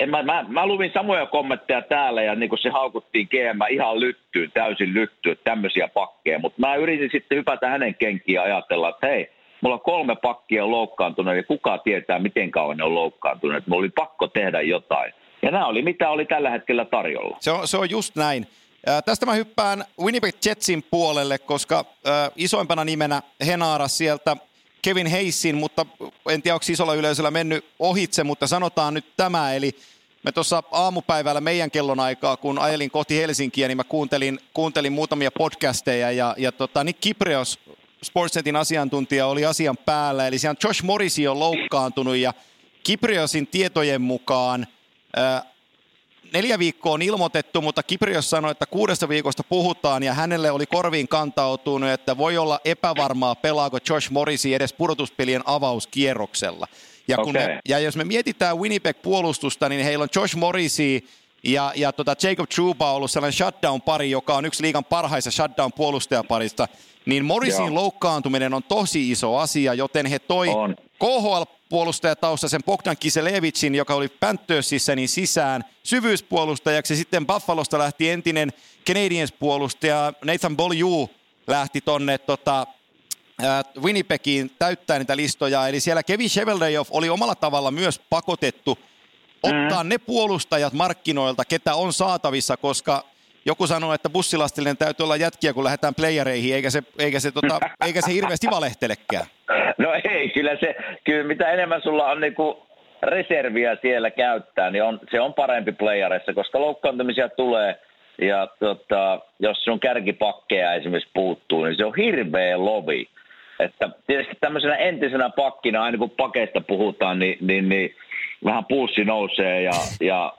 en mä, mä, mä luvin samoja kommentteja täällä ja niin kuin se haukuttiin GM ihan lyttyyn, täysin lyttyyn, tämmöisiä pakkeja. Mutta mä yritin sitten hypätä hänen kenkiin ja ajatella, että hei, mulla on kolme pakkia on loukkaantunut ja kuka tietää, miten kauan ne on loukkaantunut. Mulla oli pakko tehdä jotain. Ja nämä oli mitä oli tällä hetkellä tarjolla. Se on, se on just näin. Äh, tästä mä hyppään Winnipeg Jetsin puolelle, koska äh, isoimpana nimenä Henaara sieltä Kevin Heissin, mutta en tiedä, onko isolla yleisöllä mennyt ohitse, mutta sanotaan nyt tämä, eli me tuossa aamupäivällä meidän kellonaikaa, kun ajelin kohti Helsinkiä, niin mä kuuntelin, kuuntelin muutamia podcasteja ja, ja tota, Nick Kipreos, Sportsnetin asiantuntija, oli asian päällä. Eli siellä Josh Morrissey on loukkaantunut ja Kipriosin tietojen mukaan neljä viikkoa on ilmoitettu, mutta Kiprios sanoi, että kuudesta viikosta puhutaan ja hänelle oli korviin kantautunut, että voi olla epävarmaa, pelaako Josh Morrissey edes pudotuspelien avauskierroksella. Ja, kun okay. me, ja jos me mietitään Winnipeg-puolustusta, niin heillä on Josh Morrissey ja, ja tota Jacob Trouba on ollut sellainen shutdown-pari, joka on yksi liigan parhaista shutdown-puolustajaparista, niin Morrisin loukkaantuminen on tosi iso asia, joten he toi on. KHL-puolustajataustaisen Bogdan Kiselevicin, joka oli Panthersissä, niin sisään syvyyspuolustajaksi. Sitten Buffalosta lähti entinen Canadiens-puolustaja Nathan Beaulieu lähti tonne tota, Winnipegiin täyttää niitä listoja. Eli siellä Kevin Sheveldayov oli omalla tavalla myös pakotettu ottaa mm. ne puolustajat markkinoilta, ketä on saatavissa, koska joku sanoo, että bussilastillinen täytyy olla jätkiä, kun lähdetään playereihin, eikä se, eikä se, tota, eikä se hirveästi valehtelekään. No ei, kyllä, se, kyllä mitä enemmän sulla on niinku reserviä siellä käyttää, niin on, se on parempi playereissa, koska loukkaantumisia tulee ja tota, jos sun kärkipakkeja esimerkiksi puuttuu, niin se on hirveä lovi. Että tietysti tämmöisenä entisenä pakkina, aina kun pakeista puhutaan, niin, niin, niin vähän puussi nousee ja, ja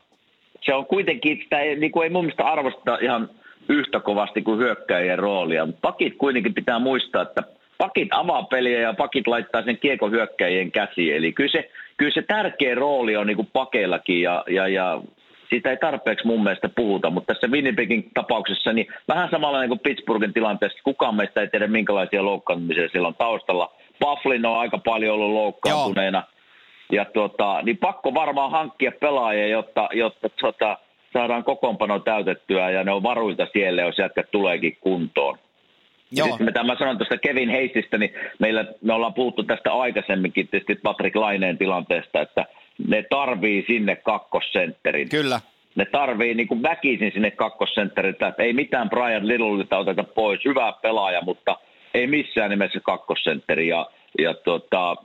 se on kuitenkin, sitä ei, niin kuin ei mun mielestä arvosteta ihan yhtä kovasti kuin hyökkäjien roolia. Pakit kuitenkin pitää muistaa, että pakit avaa peliä ja pakit laittaa sen kiekko hyökkäjien käsiin. Eli kyllä se, kyllä se tärkeä rooli on niin kuin pakeillakin ja, ja, ja siitä ei tarpeeksi mun mielestä puhuta, mutta tässä Winnipegin tapauksessa niin vähän samalla niin kuin Pittsburghin tilanteessa, kukaan meistä ei tiedä minkälaisia loukkaantumisia siellä on taustalla. Bufflin on aika paljon ollut loukkaantuneena. Ja tuota, niin pakko varmaan hankkia pelaajia, jotta, jotta tuota, saadaan kokoonpano täytettyä ja ne on varuilta siellä, jos jätkät tuleekin kuntoon. Joo. Sitten mitä mä sanon tuosta Kevin Heististä, niin meillä, me ollaan puhuttu tästä aikaisemminkin tietysti Patrick Laineen tilanteesta, että ne tarvii sinne kakkosentterin. Kyllä. Ne tarvii niin kuin väkisin sinne kakkosentterin, että ei mitään Brian Littlelta oteta pois, hyvä pelaaja, mutta ei missään nimessä kakkosentteri. Ja, ja tuota,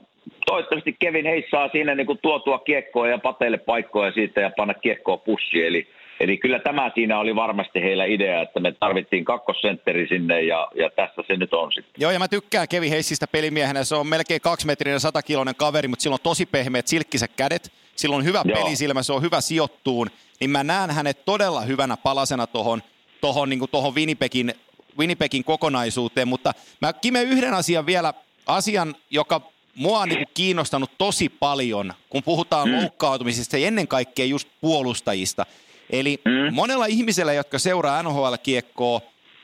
toivottavasti Kevin Heis saa siinä niin kuin tuotua kiekkoa ja pateille paikkoja siitä ja panna kiekkoa pussiin. Eli Eli kyllä tämä siinä oli varmasti heillä idea, että me tarvittiin kakkosentteri sinne ja, ja tässä se nyt on sitten. Joo ja mä tykkään Kevin Heissistä pelimiehenä. Se on melkein kaksimetrinen satakiloinen kaveri, mutta sillä on tosi pehmeät silkkiset kädet. Sillä on hyvä Joo. pelisilmä, se on hyvä sijoittuun. Niin mä näen hänet todella hyvänä palasena tuohon tohon, niin tohon Winnipegin, Winnipegin kokonaisuuteen. Mutta mä kime yhden asian vielä, asian, joka mua on niin kiinnostanut tosi paljon, kun puhutaan mm. loukkaantumisista ja ennen kaikkea just puolustajista – Eli mm. monella ihmisellä, jotka seuraa NHL-kiekkoa,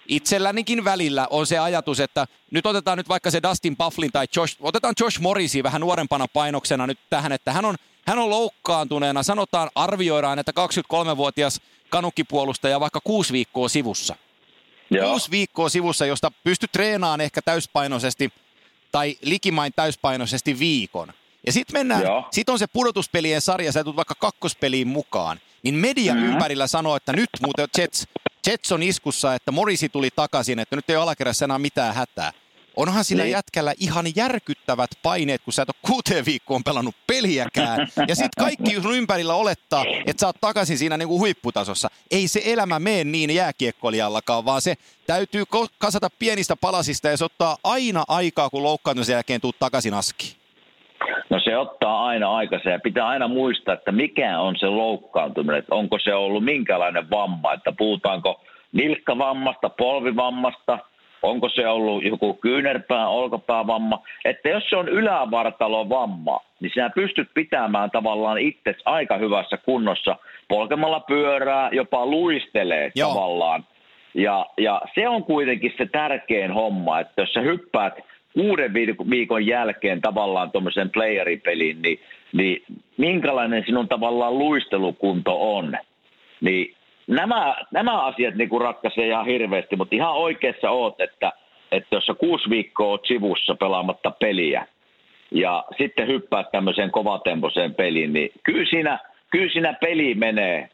itsellänikin välillä on se ajatus, että nyt otetaan nyt vaikka se Dustin Bufflin tai Josh, otetaan Josh Morrisi vähän nuorempana painoksena nyt tähän, että hän on, hän on loukkaantuneena, sanotaan, arvioidaan, että 23-vuotias kanukkipuolustaja vaikka kuusi viikkoa sivussa. Joo. Kuusi viikkoa sivussa, josta pystyy treenaamaan ehkä täyspainoisesti tai likimain täyspainoisesti viikon. Ja sitten mennään, sit on se pudotuspelien sarja, sä tulet vaikka kakkospeliin mukaan niin media mm-hmm. ympärillä sanoo, että nyt muuten Jets, Jets on iskussa, että Morisi tuli takaisin, että nyt ei ole alakerrassa enää mitään hätää. Onhan sillä niin. jätkällä ihan järkyttävät paineet, kun sä et ole kuuteen viikkoon pelannut peliäkään. Ja sitten kaikki sun ympärillä olettaa, että sä oot takaisin siinä niinku huipputasossa. Ei se elämä mene niin jääkiekkoilijallakaan, vaan se täytyy kasata pienistä palasista ja se ottaa aina aikaa, kun loukkaantumisen jälkeen tuut takaisin askiin. No se ottaa aina aikansa ja pitää aina muistaa, että mikä on se loukkaantuminen, että onko se ollut minkälainen vamma, että puhutaanko nilkkavammasta, polvivammasta, onko se ollut joku kyynärpää, olkapäävamma, että jos se on ylävartalovamma, niin sinä pystyt pitämään tavallaan itse aika hyvässä kunnossa, polkemalla pyörää, jopa luistelee Joo. tavallaan. Ja, ja se on kuitenkin se tärkein homma, että jos sä hyppäät – kuuden viikon jälkeen tavallaan tuommoisen playeripelin, niin, niin minkälainen sinun tavallaan luistelukunto on. Niin nämä, nämä asiat niin ratkaisee ihan hirveästi, mutta ihan oikeassa oot, että, että jos sä kuusi viikkoa oot sivussa pelaamatta peliä ja sitten hyppäät tämmöiseen kovatempoiseen peliin, niin kyllä siinä, kyllä siinä peli menee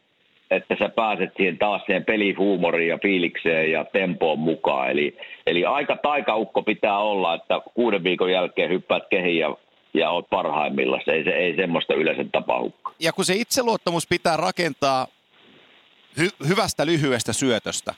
että sä pääset siihen taas siihen pelihuumoriin ja fiilikseen ja tempoon mukaan. Eli, eli aika taikaukko pitää olla, että kuuden viikon jälkeen hyppäät kehiin ja, ja oot parhaimmillaan. Ei, se, ei semmoista yleensä tapahdu. Ja kun se itseluottamus pitää rakentaa hy- hyvästä lyhyestä syötöstä,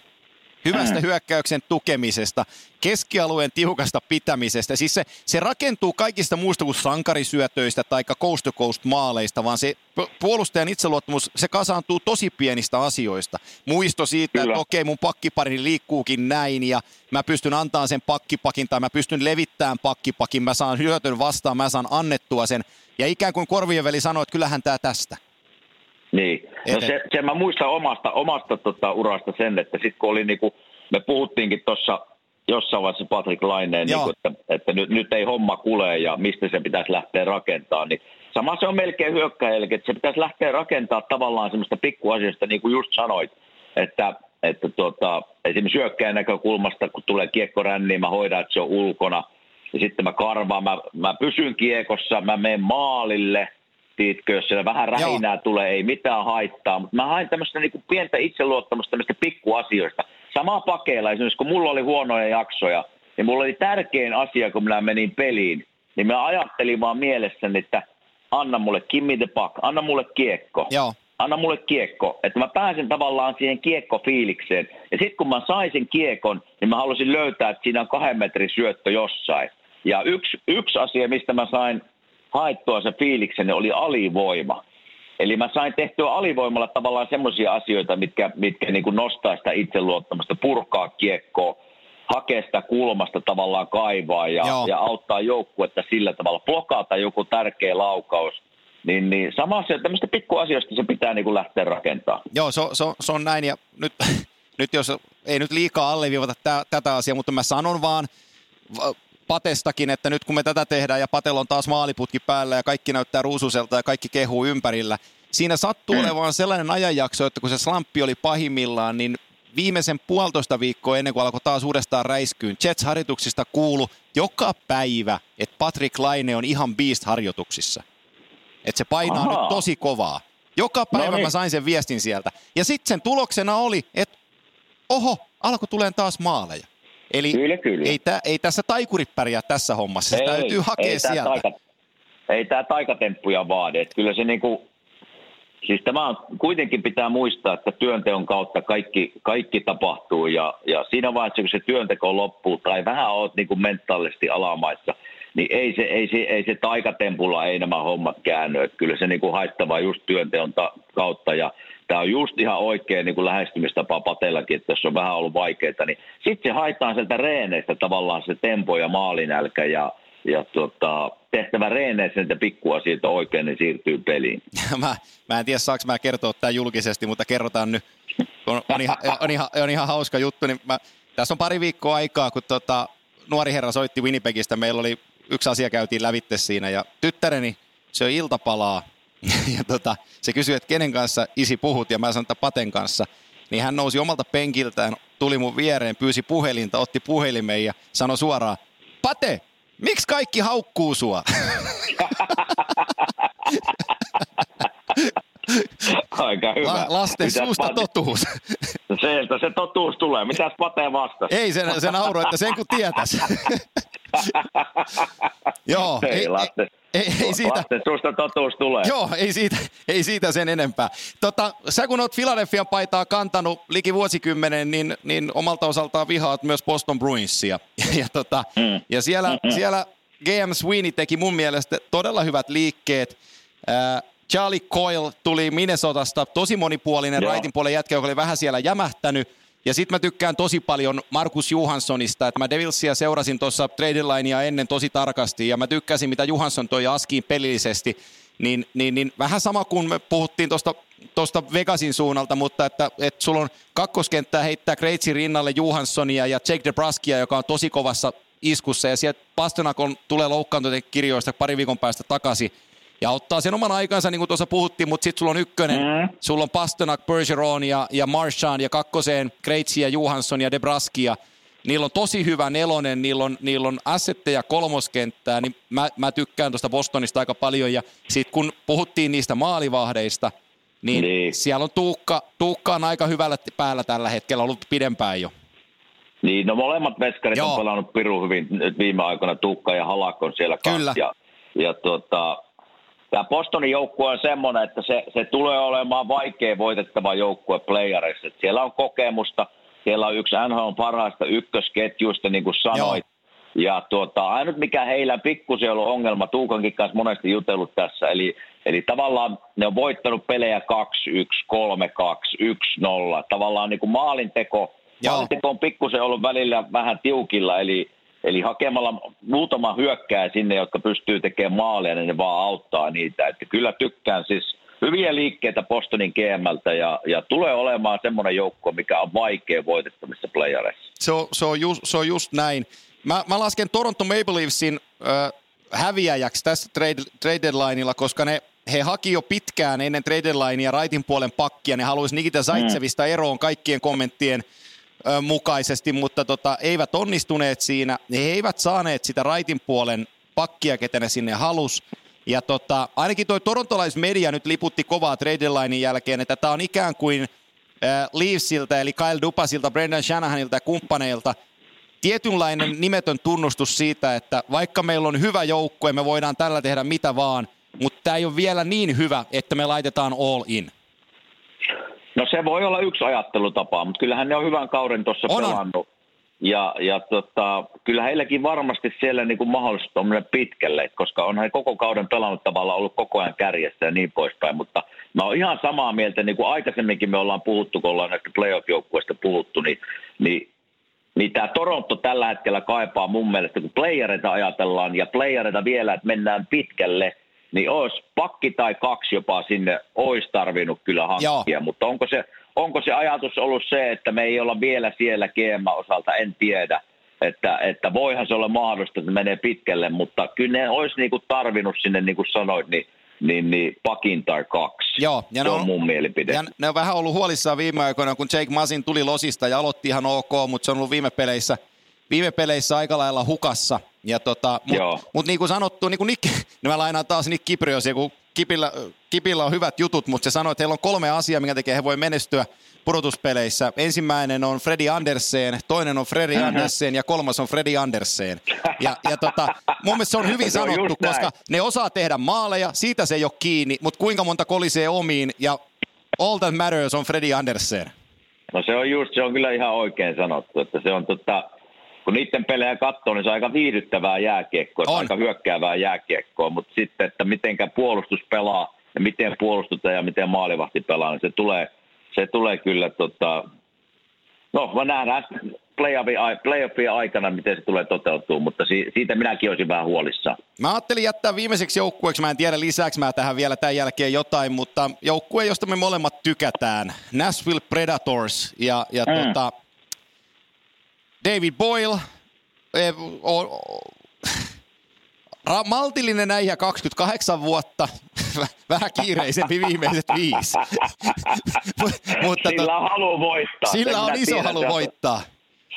hyvästä mm. hyökkäyksen tukemisesta, keskialueen tiukasta pitämisestä. Siis se, se rakentuu kaikista muista kuin sankarisyötöistä tai coast to coast maaleista, vaan se puolustajan itseluottamus, se kasaantuu tosi pienistä asioista. Muisto siitä, Kyllä. että okei, mun pakkipari liikkuukin näin ja mä pystyn antamaan sen pakkipakin tai mä pystyn levittämään pakkipakin, mä saan hyötön vastaan, mä saan annettua sen. Ja ikään kuin korvien veli sanoi, että kyllähän tämä tästä. Niin, no se, se mä muistan omasta, omasta tota urasta sen, että sitten kun oli niinku, me puhuttiinkin tuossa jossain vaiheessa Patrick Laineen, niin kuin, että, että nyt, nyt ei homma kule ja mistä se pitäisi lähteä rakentamaan, niin sama se on melkein hyökkäjälle, että se pitäisi lähteä rakentamaan tavallaan semmoista pikkuasiasta, niin kuin just sanoit, että, että tuota, esimerkiksi hyökkäjän näkökulmasta, kun tulee kiekko ränniin, mä hoidan, että se on ulkona, ja sitten mä karvaan, mä, mä pysyn kiekossa, mä menen maalille – jos siellä vähän rähinää Joo. tulee, ei mitään haittaa. Mutta mä hain tämmöistä niinku pientä itseluottamusta tämmöistä pikkuasioista. Sama pakeilla, esimerkiksi kun mulla oli huonoja jaksoja, niin mulla oli tärkein asia, kun minä menin peliin, niin mä ajattelin vaan mielessäni, että anna mulle Kimmi the puck, anna mulle kiekko. Joo. Anna mulle kiekko, että mä pääsen tavallaan siihen kiekkofiilikseen. Ja sitten kun mä saisin kiekon, niin mä halusin löytää, että siinä on kahden metrin syöttö jossain. Ja yksi, yksi asia, mistä mä sain haettua se fiilikseni oli alivoima. Eli mä sain tehtyä alivoimalla tavallaan semmoisia asioita, mitkä, mitkä niin kuin nostaa sitä itseluottamusta, purkaa kiekkoa, hakea sitä kulmasta tavallaan kaivaa ja, ja auttaa joukkuetta sillä tavalla, blokata joku tärkeä laukaus. Niin, niin sama asia, tämmöistä pikkuasioista se pitää niin kuin lähteä rakentamaan. Joo, se, se, se on näin ja nyt, nyt jos ei nyt liikaa alleviivata tätä asiaa, mutta mä sanon vaan, Patestakin, että nyt kun me tätä tehdään ja Patel on taas maaliputki päällä ja kaikki näyttää ruususelta ja kaikki kehuu ympärillä. Siinä sattuu mm. olemaan sellainen ajanjakso, että kun se slampi oli pahimmillaan, niin viimeisen puolitoista viikkoa ennen kuin alkoi taas uudestaan räiskyyn, Jets-harjoituksista kuulu joka päivä, että Patrick Laine on ihan beast-harjoituksissa. Että se painaa Aha. nyt tosi kovaa. Joka päivä no niin. mä sain sen viestin sieltä. Ja sitten sen tuloksena oli, että oho, alkoi tulee taas maaleja. Eli kyllä, kyllä. Ei, tää, ei tässä taikuri pärjää tässä hommassa, se ei, täytyy hakea ei sieltä. Taika, ei tämä taikatemppuja vaade, että kyllä se niinku, siis tämä on, kuitenkin pitää muistaa, että työnteon kautta kaikki, kaikki tapahtuu ja, ja siinä vaiheessa, kun se työnteko loppuu tai vähän oot niinku mentaalisesti alamaissa, niin ei se, ei se, ei se taikatempulla ei nämä hommat käänny. Että kyllä se niinku haittavaa just työnteon ta- kautta ja tämä on just ihan oikein niin kuin lähestymistapa Patellakin, että jos on vähän ollut vaikeaa, niin sitten se haetaan sieltä reeneistä tavallaan se tempo ja maalinälkä ja, ja tota, tehtävä reeneissä niitä pikkuasioita oikein, niin siirtyy peliin. mä, mä en tiedä, saanko mä kertoa tämä julkisesti, mutta kerrotaan nyt. On, on, ihan, on, ihan, on ihan hauska juttu. Niin mä, tässä on pari viikkoa aikaa, kun tota, nuori herra soitti Winnipegistä. Meillä oli yksi asia käytiin lävitte siinä ja tyttäreni se on iltapalaa ja tota, se kysyi, että kenen kanssa isi puhut, ja mä sanoin, että Paten kanssa. Niin hän nousi omalta penkiltään, tuli mun viereen, pyysi puhelinta, otti puhelimen ja sanoi suoraan, Pate, miksi kaikki haukkuu sua? Aika hyvä. La- lasten Mitäs suusta Pate? totuus. Sieltä se totuus tulee. Mitäs Pate vastasi? Ei, sen, sen nauroi, että sen kun tietäisi. Joo. Ei, ei, lasten, ei, ei siitä. Lasten suusta totuus tulee. Joo, ei siitä, ei siitä sen enempää. Tota, sä kun oot Philadelphian paitaa kantanut liki vuosikymmenen, niin, niin omalta osaltaan vihaat myös Boston Bruinsia. Ja, ja, tota, mm. ja siellä, mm-hmm. siellä GM Sweeney teki mun mielestä todella hyvät liikkeet. Äh, Charlie Coyle tuli Minnesotasta, tosi monipuolinen Joo. raitin puolen jätkä, joka oli vähän siellä jämähtänyt. Ja sitten mä tykkään tosi paljon Markus Johanssonista, että mä Devilsia seurasin tuossa trade linea ennen tosi tarkasti ja mä tykkäsin mitä Johansson toi askiin pelillisesti. Niin, niin, niin vähän sama kuin me puhuttiin tuosta tuosta Vegasin suunnalta, mutta että, että sulla on kakkoskenttää heittää Kreitsin rinnalle Johanssonia ja Jake DeBruskia, joka on tosi kovassa iskussa ja sieltä Pastonakon tulee loukkaantuneiden kirjoista pari viikon päästä takaisin ja ottaa sen oman aikansa, niin kuin tuossa puhuttiin, mutta sitten sulla on ykkönen, mm. sulla on Pasternak, Bergeron ja, ja Marchand ja kakkoseen Kreitsi ja Johansson ja Debraskia. Niillä on tosi hyvä nelonen, niillä on, niillä on assetteja kolmoskenttää, niin mä, mä tykkään tuosta Bostonista aika paljon. Ja sitten kun puhuttiin niistä maalivahdeista, niin, niin. siellä on Tuukka, Tuukka on aika hyvällä päällä tällä hetkellä, ollut pidempään jo. Niin, no molemmat veskarit Joo. on pelannut piru hyvin nyt viime aikoina, Tuukka ja Halak on siellä Kyllä. kanssa. Ja, ja tuota, Tämä Bostonin joukkue on semmoinen, että se, se tulee olemaan vaikea voitettava joukkue playerissa. Siellä on kokemusta, siellä on yksi NHL parhaista ykkösketjuista, niin kuin sanoit. Joo. Ja tuota, ainut mikä heillä pikkusen ollut ongelma, Tuukankin kanssa monesti jutellut tässä, eli, eli tavallaan ne on voittanut pelejä 2-1, 3-2, 1-0. Tavallaan niin kuin maalinteko, maalinteko on pikkusen ollut välillä vähän tiukilla, eli Eli hakemalla muutama hyökkää sinne, jotka pystyy tekemään maaleja, niin ne vaan auttaa niitä. Että kyllä tykkään siis hyviä liikkeitä Bostonin GMltä ja, ja tulee olemaan semmoinen joukko, mikä on vaikea voitettavissa playereissa. Se on, se on, just, se on just näin. Mä, mä lasken Toronto Maple Leafsin äh, häviäjäksi tässä trade, trade deadlineilla, koska ne he haki jo pitkään ennen trade deadlinea raitin puolen pakkia. Ne haluaisi Nikita Zaitsevista mm. eroon kaikkien kommenttien – mukaisesti, mutta tota, eivät onnistuneet siinä. He eivät saaneet sitä raitin puolen pakkia, ketä ne sinne halus. Ja tota, ainakin toi torontolaismedia nyt liputti kovaa trade linein jälkeen, että tämä on ikään kuin äh, Leafsiltä eli Kyle Dupasilta, Brendan Shanahanilta ja kumppaneilta tietynlainen nimetön tunnustus siitä, että vaikka meillä on hyvä joukkue, me voidaan tällä tehdä mitä vaan, mutta tämä ei ole vielä niin hyvä, että me laitetaan all in. No se voi olla yksi ajattelutapa, mutta kyllähän ne on hyvän kauden tuossa pelannut. Ja, ja tota, kyllä heilläkin varmasti siellä niin kuin mahdollisuus on pitkälle, koska on he koko kauden pelannut tavallaan ollut koko ajan kärjessä ja niin poispäin. Mutta mä oon ihan samaa mieltä, niin kuin aikaisemminkin me ollaan puhuttu, kun ollaan näistä playoff-joukkueista puhuttu, niin, niin niin tämä Toronto tällä hetkellä kaipaa mun mielestä, kun playereita ajatellaan ja playereita vielä, että mennään pitkälle, niin olisi pakki tai kaksi jopa sinne olisi tarvinnut kyllä hankkia, Joo. mutta onko se, onko se ajatus ollut se, että me ei olla vielä siellä GM-osalta, en tiedä. että, että voihan se olla mahdollista, että menee pitkälle, mutta kyllä ne olisi niin kuin tarvinnut sinne, niin kuin sanoit, niin niin, niin pakin tai kaksi. Joo, ja se on, on mun mielipide. Ja ne on vähän ollut huolissaan viime aikoina, kun Jake Masin tuli losista ja aloitti ihan ok, mutta se on ollut viime peleissä, viime peleissä aika lailla hukassa. Ja tota, mutta mut niin kuin sanottu, niin kuin Nick, niin mä lainaan taas Nick Kipriosia, kun Kipillä, Kipillä on hyvät jutut, mutta se sanoi, että heillä on kolme asiaa, mikä tekee he voi menestyä pudotuspeleissä. Ensimmäinen on Freddy Andersen, toinen on Freddy mm-hmm. Andersen ja kolmas on Freddy Andersen. Ja, ja tota, mun mielestä se on hyvin sanottu, koska ne osaa tehdä maaleja, siitä se ei ole kiinni, mutta kuinka monta kolisee omiin ja all that matters on Freddy Andersen. No se on just, se on kyllä ihan oikein sanottu, että se on tota, kun niiden pelejä katsoo, niin se on aika viihdyttävää jääkiekkoa, on. aika hyökkäävää jääkiekkoa, mutta sitten, että mitenkä puolustus pelaa ja miten puolustutaan ja miten maalivahti pelaa, niin se tulee, se tulee kyllä, tota, no mä nähdään playoffien aikana, miten se tulee toteutua, mutta siitä minäkin olisin vähän huolissaan. Mä ajattelin jättää viimeiseksi joukkueeksi, mä en tiedä lisäksi mä tähän vielä tämän jälkeen jotain, mutta joukkue, josta me molemmat tykätään, Nashville Predators ja, ja mm. tota, David Boyle, eh, o, o, ra, maltillinen äijä 28 vuotta, vähän kiireisempi viimeiset viisi. Mutta sillä on halu voittaa. Sillä on iso halu voittaa.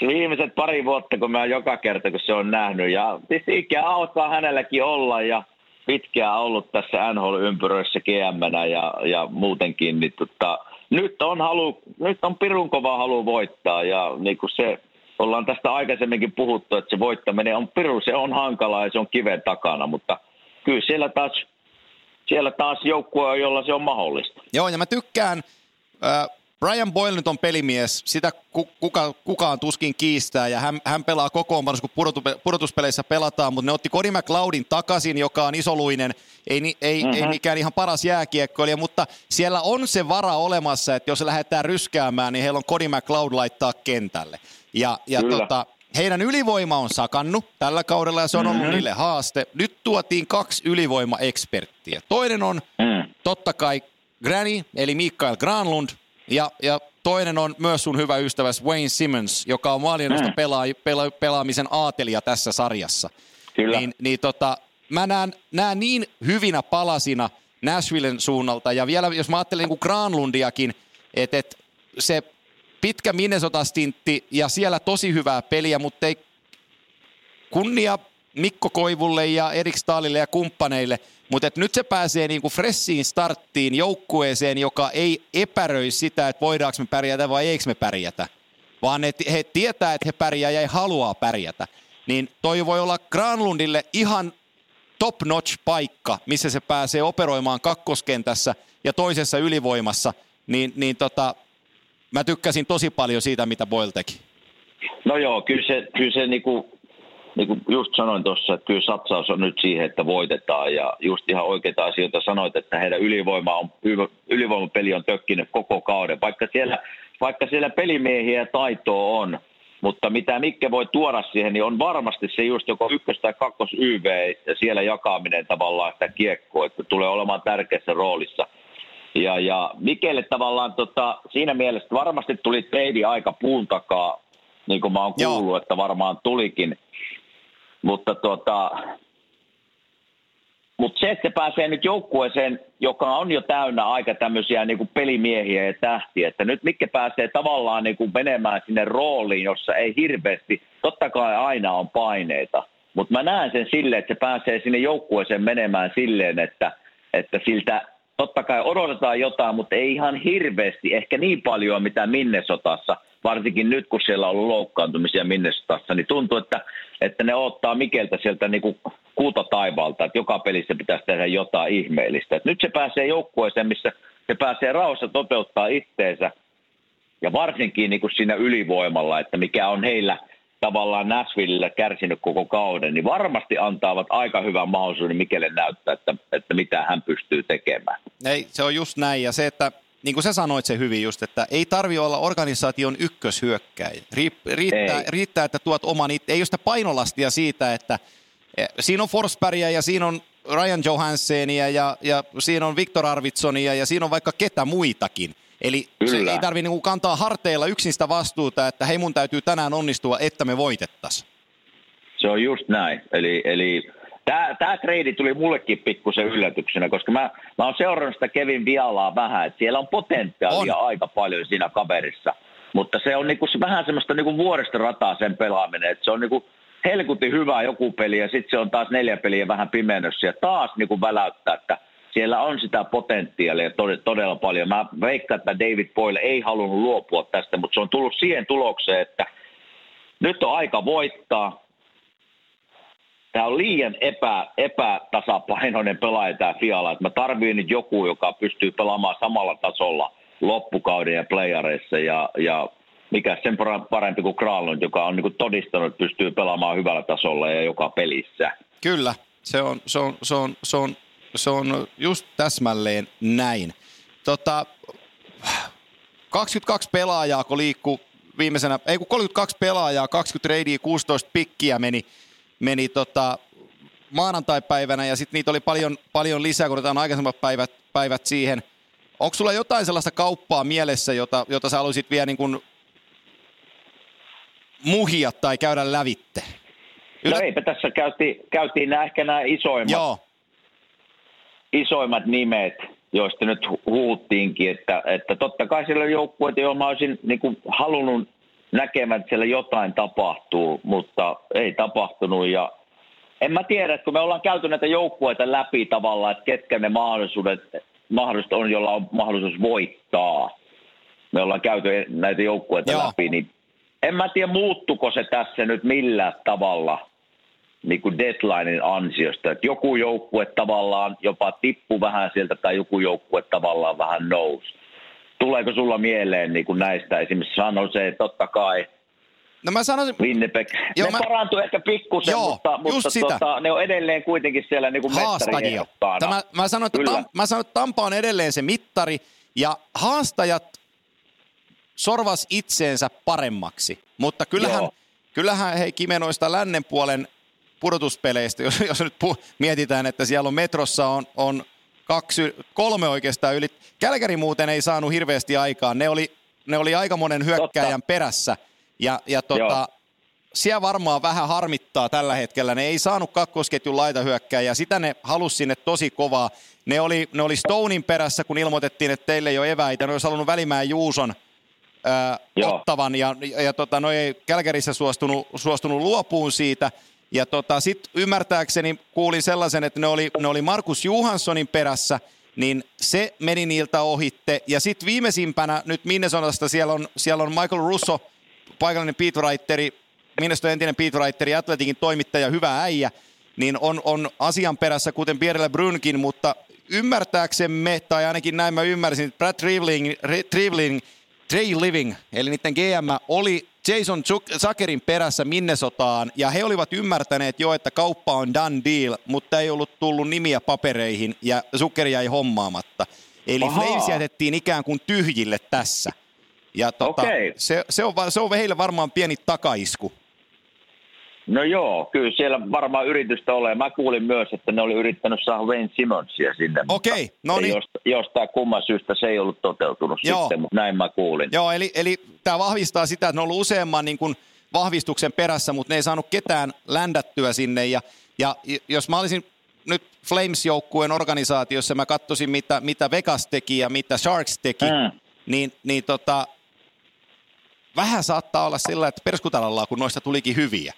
Viimeiset pari vuotta, kun mä joka kerta, kun se on nähnyt. Ja tietysti ikä alkaa hänelläkin olla ja pitkään ollut tässä NHL-ympyröissä gm ja, ja muutenkin. Niin tota, nyt, on halu, nyt on pirun kova halu voittaa ja niin kuin se ollaan tästä aikaisemminkin puhuttu, että se voittaminen on piru, se on hankalaa ja se on kiven takana, mutta kyllä siellä taas, siellä taas joukkue jolla se on mahdollista. Joo, ja mä tykkään, äh, Brian Boyle nyt on pelimies, sitä kuka, kukaan tuskin kiistää, ja hän, hän pelaa kokoonpanossa, kun pudotu, pudotuspeleissä pelataan, mutta ne otti Cody McLeodin takaisin, joka on isoluinen, ei, ei, mm-hmm. ei mikään ihan paras jääkiekkoilija, mutta siellä on se vara olemassa, että jos lähdetään ryskäämään, niin heillä on Cody McLeod laittaa kentälle. Ja, ja tota, heidän ylivoima on sakannut tällä kaudella ja se on ollut mm-hmm. niille haaste. Nyt tuotiin kaksi ylivoimaeksperttiä. Toinen on mm. totta kai Granny, eli Mikael Granlund, ja, ja toinen on myös sun hyvä ystäväs Wayne Simmons, joka on maalienosta mm. pelaa, pela, pelaamisen aatelija tässä sarjassa. Kyllä. Niin, niin tota, mä näen, näen niin hyvinä palasina Nashvillen suunnalta, ja vielä jos mä ajattelen niin Granlundiakin, että et se pitkä Minnesota-stintti ja siellä tosi hyvää peliä, mutta ei kunnia Mikko Koivulle ja Erik Staalille ja kumppaneille, mutta et nyt se pääsee niinku fressiin starttiin joukkueeseen, joka ei epäröi sitä, että voidaanko me pärjätä vai eikö me pärjätä, vaan et he tietää, että he pärjää ja he haluaa pärjätä. Niin toi voi olla Granlundille ihan top-notch paikka, missä se pääsee operoimaan kakkoskentässä ja toisessa ylivoimassa, niin, niin tota, mä tykkäsin tosi paljon siitä, mitä Boyle teki. No joo, kyllä se, kyllä se niinku, niinku just sanoin tuossa, että kyllä satsaus on nyt siihen, että voitetaan. Ja just ihan oikeita asioita sanoit, että heidän ylivoima on, ylivoimapeli on tökkinyt koko kauden, vaikka siellä, vaikka siellä pelimiehiä taitoa on, mutta mitä Mikke voi tuoda siihen, niin on varmasti se just joko ykkös- tai kakkos YV ja siellä jakaminen tavallaan sitä kiekkoa, että tulee olemaan tärkeässä roolissa – ja, ja Mikelle tavallaan tota, siinä mielessä varmasti tuli teidi aika puun takaa, niin kuin mä oon kuullut, Joo. että varmaan tulikin. Mutta tota, mutta se, että se pääsee nyt joukkueeseen, joka on jo täynnä aika tämmöisiä niin kuin pelimiehiä ja tähtiä, että nyt Mikke pääsee tavallaan niin kuin menemään sinne rooliin, jossa ei hirveästi, totta kai aina on paineita, mutta mä näen sen silleen, että se pääsee sinne joukkueeseen menemään silleen, että, että siltä totta kai odotetaan jotain, mutta ei ihan hirveästi, ehkä niin paljon mitä Minnesotassa, varsinkin nyt kun siellä on ollut loukkaantumisia Minnesotassa, niin tuntuu, että, että ne ottaa Mikeltä sieltä niin kuin kuuta taivaalta, että joka pelissä pitäisi tehdä jotain ihmeellistä. Et nyt se pääsee joukkueeseen, missä se pääsee rauhassa toteuttaa itteensä ja varsinkin niin kuin siinä ylivoimalla, että mikä on heillä – tavallaan Nashville kärsinyt koko kauden, niin varmasti antaavat aika hyvän mahdollisuuden Mikelle näyttää, että, että mitä hän pystyy tekemään. Ei, se on just näin. Ja se, että niin kuin sä sanoit se hyvin just, että ei tarvi olla organisaation ykköshyökkäjä. Riittää, ei. riittää, että tuot oman, ei ole sitä painolastia siitä, että e, siinä on Forsbergia ja siinä on Ryan Johanssenia ja, ja siinä on Viktor Arvidsonia ja siinä on vaikka ketä muitakin. Eli Kyllä. se ei tarvitse niinku kantaa harteilla yksin sitä vastuuta, että hei mun täytyy tänään onnistua, että me voitettaisiin. Se on just näin. Eli, eli tämä, tämä trade tuli mullekin pikkusen yllätyksenä, koska mä, mä oon seurannut sitä Kevin Vialaa vähän, että siellä on potentiaalia on. aika paljon siinä kaverissa. Mutta se on niinku vähän semmoista niinku vuoristorataa sen pelaaminen, että se on niinku helkutin hyvä joku peli ja sitten se on taas neljä peliä vähän pimennössä ja taas niinku väläyttää, että siellä on sitä potentiaalia todella paljon. Mä veikkaan, että David Boyle ei halunnut luopua tästä, mutta se on tullut siihen tulokseen, että nyt on aika voittaa. Tämä on liian epä, epätasapainoinen pelaaja tämä Fiala, että mä tarviin nyt joku, joka pystyy pelaamaan samalla tasolla loppukauden ja playareissa ja, ja mikä sen parempi kuin Kralund, joka on niin todistanut, että pystyy pelaamaan hyvällä tasolla ja joka pelissä. Kyllä, se on, se on, se on, se on, se on just täsmälleen näin. Tota, 22 pelaajaa, kun liikkuu viimeisenä, ei kun 32 pelaajaa, 20 reidiä, 16 pikkiä meni, meni tota, maanantai-päivänä ja sitten niitä oli paljon, paljon lisää, kun otetaan aikaisemmat päivät, päivät siihen. Onko sulla jotain sellaista kauppaa mielessä, jota, jota sä haluaisit vielä niin kuin muhia tai käydä lävitte? Ylä... No eipä tässä käytiin, käytiin nämä, ehkä nämä isoimmat, Joo. Isoimmat nimet, joista nyt huuttiinkin, että, että totta kai siellä on joukkueita, joilla mä olisin niin kuin halunnut näkemään, että siellä jotain tapahtuu, mutta ei tapahtunut ja en mä tiedä, että kun me ollaan käyty näitä joukkueita läpi tavallaan, että ketkä ne mahdollisuudet, mahdollisuudet on, jolla on mahdollisuus voittaa. Me ollaan käyty näitä joukkueita Joo. läpi, niin en mä tiedä muuttuko se tässä nyt millään tavalla – niin kuin deadlinein ansiosta. Että joku joukkue tavallaan jopa tippu vähän sieltä tai joku joukkue tavallaan vähän nousi. Tuleeko sulla mieleen niin kuin näistä esimerkiksi sano se, totta kai No mä sanoisin... Winnipeg. Joo, ne mä... parantuu ehkä pikkusen, Joo, mutta, mutta tota, ne on edelleen kuitenkin siellä niin kuin Haastajia. Mä, mä, sanon, että Tam, mä sanon, että Tampa on edelleen se mittari, ja haastajat sorvas itseensä paremmaksi. Mutta kyllähän, kyllähän hei Kimenoista lännen puolen pudotuspeleistä, jos, jos nyt pu, mietitään, että siellä on metrossa on, on kaksi, kolme oikeastaan yli. Kälkäri muuten ei saanut hirveästi aikaa. Ne oli, ne oli aika monen hyökkäjän Totta. perässä. Ja, ja tota, siellä varmaan vähän harmittaa tällä hetkellä. Ne ei saanut kakkosketjun laitahyökkääjää. Sitä ne halusi sinne tosi kovaa. Ne oli, ne oli Stonein perässä, kun ilmoitettiin, että teille ei ole eväitä. Ne olisi halunnut Välimään Juuson ää, ottavan. Ja, ja, ja tota, no ei Kälkärissä suostunut, suostunut luopuun siitä – ja tota, sitten ymmärtääkseni kuulin sellaisen, että ne oli, ne oli Markus Johanssonin perässä, niin se meni niiltä ohitte. Ja sitten viimeisimpänä nyt Minnesotasta siellä on, siellä on Michael Russo, paikallinen beatwriteri, Minnesota entinen beatwriteri, Atletikin toimittaja, hyvä äijä, niin on, on asian perässä, kuten Pierre Brunkin, mutta ymmärtääksemme, tai ainakin näin mä ymmärsin, että Brad Trivling, Trivling, Trey Living, eli niiden GM, oli Jason Zuckerin perässä Minnesotaan, ja he olivat ymmärtäneet jo, että kauppa on done deal, mutta ei ollut tullut nimiä papereihin, ja Zucker jäi hommaamatta. Eli Ahaa. Flames jätettiin ikään kuin tyhjille tässä. Ja tota, okay. se, se, on, se on heille varmaan pieni takaisku. No joo, kyllä siellä varmaan yritystä ole. Mä kuulin myös, että ne oli yrittänyt saada Wayne Simonsia sinne. Okei, no niin. Josta, jostain kumman syystä se ei ollut toteutunut joo. sitten, mutta näin mä kuulin. Joo, eli, eli tämä vahvistaa sitä, että ne on ollut useamman niin kuin vahvistuksen perässä, mutta ne ei saanut ketään ländättyä sinne. Ja, ja jos mä olisin nyt Flames-joukkueen organisaatiossa, mä katsoisin mitä, mitä Vegas teki ja mitä Sharks teki, mm. niin, niin tota, vähän saattaa olla sillä, että perskutalalla, kun noista tulikin hyviä.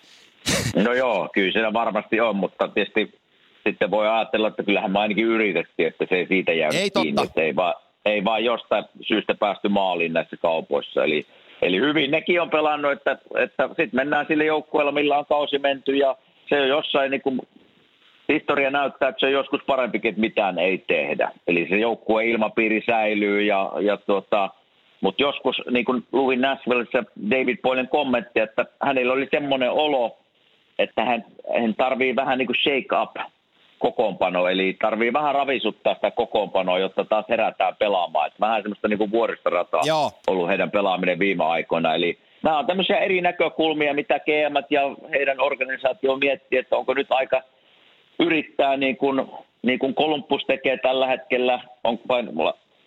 No joo, kyllä siinä varmasti on, mutta tietysti sitten voi ajatella, että kyllähän me ainakin yritettiin, että se ei siitä jää ei kiinni, totta. että ei vaan, ei vaan jostain syystä päästy maaliin näissä kaupoissa. Eli, eli hyvin nekin on pelannut, että, että sitten mennään sille joukkueella, millä on kausi menty ja se on jossain niin kuin, historia näyttää, että se on joskus parempikin, että mitään ei tehdä. Eli se joukkueen ilmapiiri säilyy ja, ja tuota, mutta joskus, niin kuin luin Nashvillessä David Boylen kommentti, että hänellä oli semmoinen olo, että hän, hän tarvii vähän niin kuin shake up kokoonpano, eli tarvii vähän ravisuttaa sitä kokoonpanoa, jotta taas herätään pelaamaan. Että vähän semmoista niin kuin vuoristorataa Joo. ollut heidän pelaaminen viime aikoina. Eli nämä on tämmöisiä eri näkökulmia, mitä GM ja heidän organisaatio miettii, että onko nyt aika yrittää niin kuin, niin kuin Columbus tekee tällä hetkellä, on,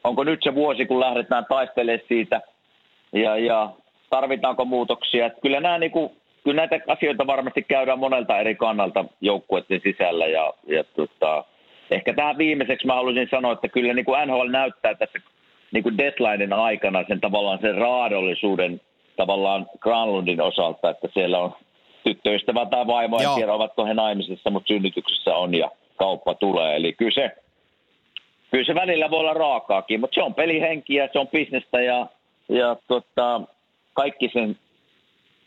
onko nyt se vuosi, kun lähdetään taistelemaan siitä ja, ja tarvitaanko muutoksia. Että kyllä nämä niin kuin kyllä näitä asioita varmasti käydään monelta eri kannalta joukkueiden sisällä ja, ja tota, ehkä tähän viimeiseksi mä haluaisin sanoa, että kyllä niin kuin NHL näyttää tässä niin kuin deadlinein aikana sen tavallaan sen raadollisuuden tavallaan Granlundin osalta, että siellä on tyttöystävä tai vaimo, en tiedä ovatko he naimisissa, mutta synnytyksessä on ja kauppa tulee. Eli kyllä se, kyllä se välillä voi olla raakaakin, mutta se on pelihenkiä, se on bisnestä ja, ja tota, kaikki sen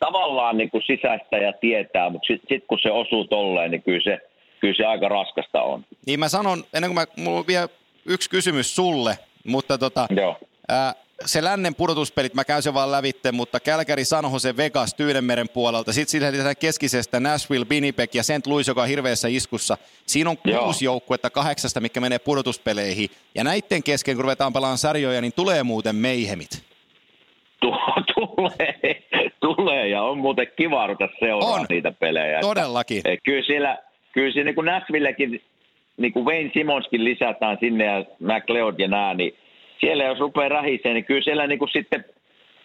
tavallaan niin kuin sisäistä ja tietää, mutta sitten sit kun se osuu tolleen, niin kyllä se, kyllä se aika raskasta on. Niin mä sanon, ennen kuin mä, mulla on vielä yksi kysymys sulle, mutta tota, Joo. ää, se lännen pudotuspelit, mä käyn sen vaan lävitte, mutta Kälkäri, San Jose, Vegas, Tyynemeren puolelta, sitten sillä lisätään keskisestä Nashville, Winnipeg ja St. Louis, joka on hirveässä iskussa. Siinä on Joo. kuusi joukkuetta kahdeksasta, mikä menee pudotuspeleihin. Ja näiden kesken, kun ruvetaan pelaamaan sarjoja, niin tulee muuten meihemit. Tu- tulee, tulee ja on muuten kiva ruveta seuraamaan On. niitä pelejä. Todellakin. Et kyllä siellä, kyllä siellä niin kuin Nashvillekin, niin kuin Wayne Simonskin lisätään sinne ja McLeod ja nää, niin siellä jos rupeaa rähisee, niin kyllä siellä niin kuin sitten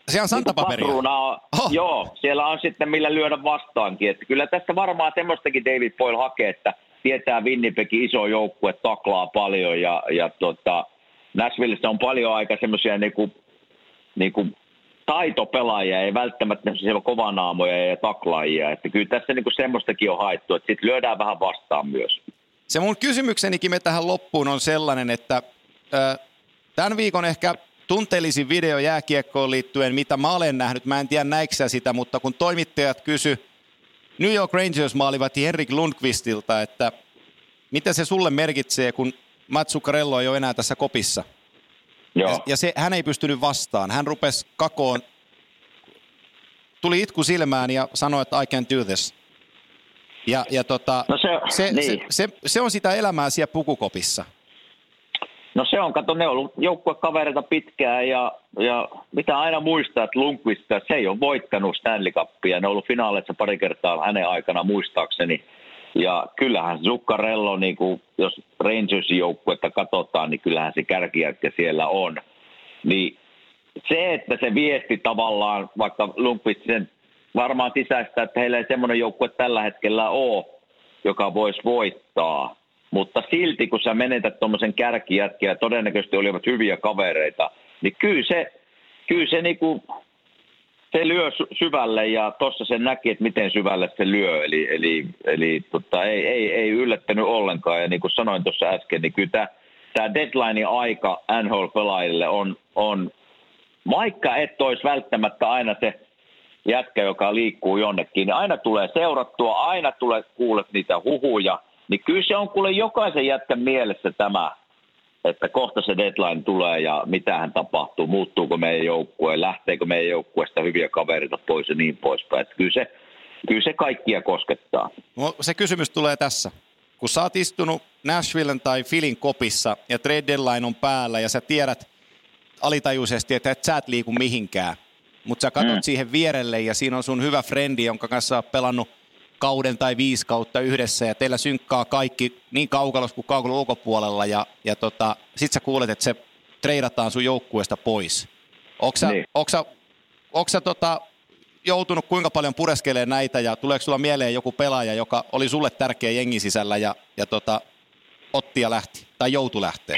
Se on santapaperia. Niin on, Oh. Joo, siellä on sitten millä lyödä vastaankin. Että kyllä tässä varmaan semmoistakin David Boyle hakee, että tietää Winnipegin iso joukkue, taklaa paljon ja, ja tota, Nashvillessä on paljon aika semmoisia niinku, niinku taitopelaajia, ei välttämättä semmoisia kovanaamoja ja taklaajia. Että kyllä tässä niinku semmoistakin on haettu, että sitten lyödään vähän vastaan myös. Se mun kysymyksenikin me tähän loppuun on sellainen, että ö, tämän viikon ehkä tunteellisin video jääkiekkoon liittyen, mitä mä olen nähnyt, mä en tiedä näiksä sitä, mutta kun toimittajat kysy New York Rangers maalivahti Henrik Lundqvistilta, että mitä se sulle merkitsee, kun Mats Zuccarello ei ole enää tässä kopissa. Joo. Ja, ja se, hän ei pystynyt vastaan. Hän rupesi kakoon, tuli itku silmään ja sanoi, että I can do this. Ja, ja tota, No se, se, niin. se, se, se on sitä elämää siellä pukukopissa. No se on, kato, ne on ollut joukkuekavereita pitkään ja, ja mitä aina muistaa, että Lundqvist, se ei ole voittanut Stanley Cupia. Ne on ollut finaaleissa pari kertaa hänen aikana muistaakseni. Ja kyllähän Zuccarello, niin kuin, jos Rangersin joukkuetta katsotaan, niin kyllähän se kärkijätkä siellä on. Niin se, että se viesti tavallaan, vaikka Lundqvist sen varmaan sisäistä, että heillä ei semmoinen joukkue tällä hetkellä ole, joka voisi voittaa. Mutta silti, kun sä menetät tuommoisen kärkijätkiä todennäköisesti olivat hyviä kavereita, niin kyllä se, kyllä se, niinku, se lyö sy- syvälle ja tuossa se näki, että miten syvälle se lyö. Eli, eli, eli tota, ei, ei, ei yllättänyt ollenkaan. Ja niin kuin sanoin tuossa äsken, niin kyllä tämä, tämä deadline-aika NHL-pelaajille on, on, vaikka et olisi välttämättä aina se jätkä, joka liikkuu jonnekin, niin aina tulee seurattua, aina tulee kuulet niitä huhuja, niin kyllä se on kuule jokaisen jätkän mielessä tämä, että kohta se deadline tulee ja mitähän tapahtuu, muuttuuko meidän joukkue, lähteekö meidän joukkueesta hyviä kavereita pois ja niin poispäin. Että kyllä, se, kyllä se kaikkia koskettaa. No, se kysymys tulee tässä. Kun sä oot istunut Nashvillen tai Filin kopissa ja trade deadline on päällä ja sä tiedät alitajuisesti, että et sä et liiku mihinkään, mutta sä katsot Mm. mm. siihen vierelle ja siinä on sun hyvä frendi, jonka kanssa sä oot pelannut kauden tai viisi kautta yhdessä ja teillä synkkaa kaikki niin kaukalossa kuin kaukalon ulkopuolella ja, ja tota, sit sä kuulet, että se treidataan sun joukkueesta pois. Onko sä, Niin. onko sä, onko sä tota, joutunut kuinka paljon pureskelemaan näitä ja tuleeko sulla mieleen joku pelaaja, joka oli sulle tärkeä jengin sisällä ja, ja tota, otti ja lähti tai joutu lähteä?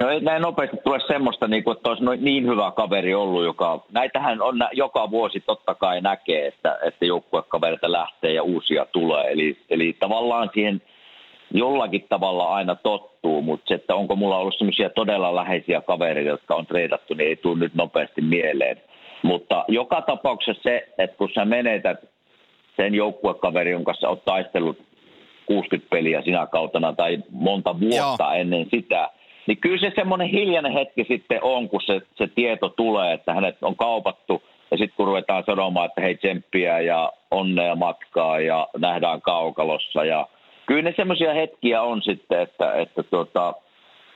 No ei näin nopeasti tule semmoista, niin kuin, että olisi noin niin hyvä kaveri ollut, joka, näitähän on joka vuosi totta kai näkee, että, että joukkuekavereita lähtee ja uusia tulee. Eli, eli tavallaan siihen jollakin tavalla aina tottuu, mutta se, että onko mulla ollut semmoisia todella läheisiä kavereita, jotka on treidattu, niin ei tule nyt nopeasti mieleen. Mutta joka tapauksessa se, että kun sä menetät sen joukkuekaverin, jonka kanssa olet taistellut 60 peliä sinä kautena tai monta vuotta Joo. ennen sitä, niin kyllä se semmoinen hiljainen hetki sitten on, kun se, se tieto tulee, että hänet on kaupattu ja sitten kun ruvetaan sanomaan, että hei tsemppiä ja onnea matkaa ja nähdään kaukalossa ja kyllä ne semmoisia hetkiä on sitten, että, että tuota,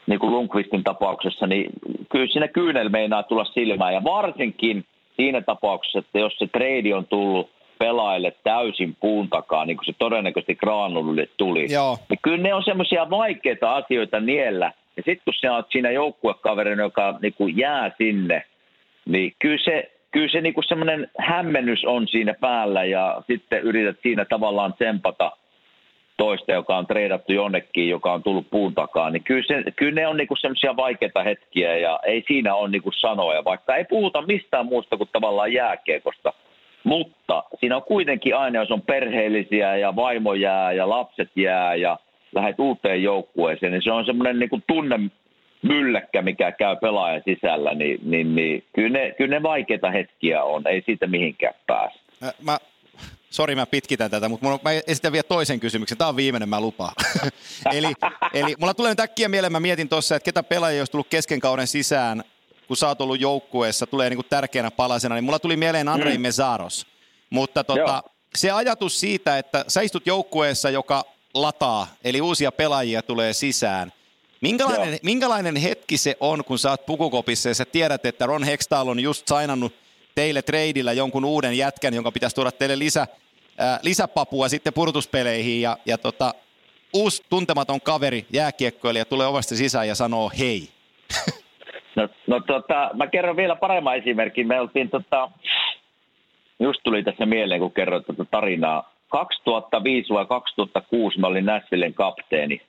niin kuin Lundqvistin tapauksessa, niin kyllä siinä kyynel meinaa tulla silmään ja varsinkin siinä tapauksessa, että jos se trade on tullut pelaajille täysin puun takaa, niin kuin se todennäköisesti Granulille tuli, Joo. niin kyllä ne on semmoisia vaikeita asioita niellä. Ja sitten kun sä oot siinä joukkuekaverin, joka niin kuin jää sinne, niin kyllä se, kyllä se niinku semmoinen hämmennys on siinä päällä ja sitten yrität siinä tavallaan tsempata toista, joka on treidattu jonnekin, joka on tullut puun takaa, niin kyllä, se, kyllä ne on niinku semmoisia vaikeita hetkiä ja ei siinä ole niinku sanoja, vaikka ei puhuta mistään muusta kuin tavallaan jääkiekosta. Mutta siinä on kuitenkin aina, jos on perheellisiä ja vaimo jää ja lapset jää ja lähdet uuteen joukkueeseen, niin se on semmoinen niin tunne mylläkkä, mikä käy pelaajan sisällä, niin, niin, niin kyllä, ne, kyllä ne vaikeita hetkiä on, ei siitä mihinkään pääse. Mä, sori mä pitkitän tätä, mutta mä esitän vielä toisen kysymyksen. Tämä on viimeinen, mä lupaan. eli, eli mulla tulee nyt äkkiä mieleen, mä mietin tuossa, että ketä pelaajia olisi tullut kesken kauden sisään, kun sä oot ollut joukkueessa, tulee niin kuin tärkeänä palasena, niin mulla tuli mieleen Andrei mm. Mesaros. Mutta tota, se ajatus siitä, että sä istut joukkueessa, joka lataa, eli uusia pelaajia tulee sisään. Minkälainen, minkälainen hetki se on, kun sä oot pukukopissa ja sä tiedät, että Ron Hextall on just sainannut teille treidillä jonkun uuden jätkän, jonka pitäisi tuoda teille lisä, ää, lisäpapua sitten purtuspeleihin ja, ja tota, uusi tuntematon kaveri, jääkiekkoilija, tulee ovasta sisään ja sanoo hei. No, no tota, mä kerron vielä paremman esimerkin. Me oltiin tota, just tuli tässä mieleen, kun kerroit tätä tarinaa. 2005 vai 2006 mä olin Nässillen kapteeni.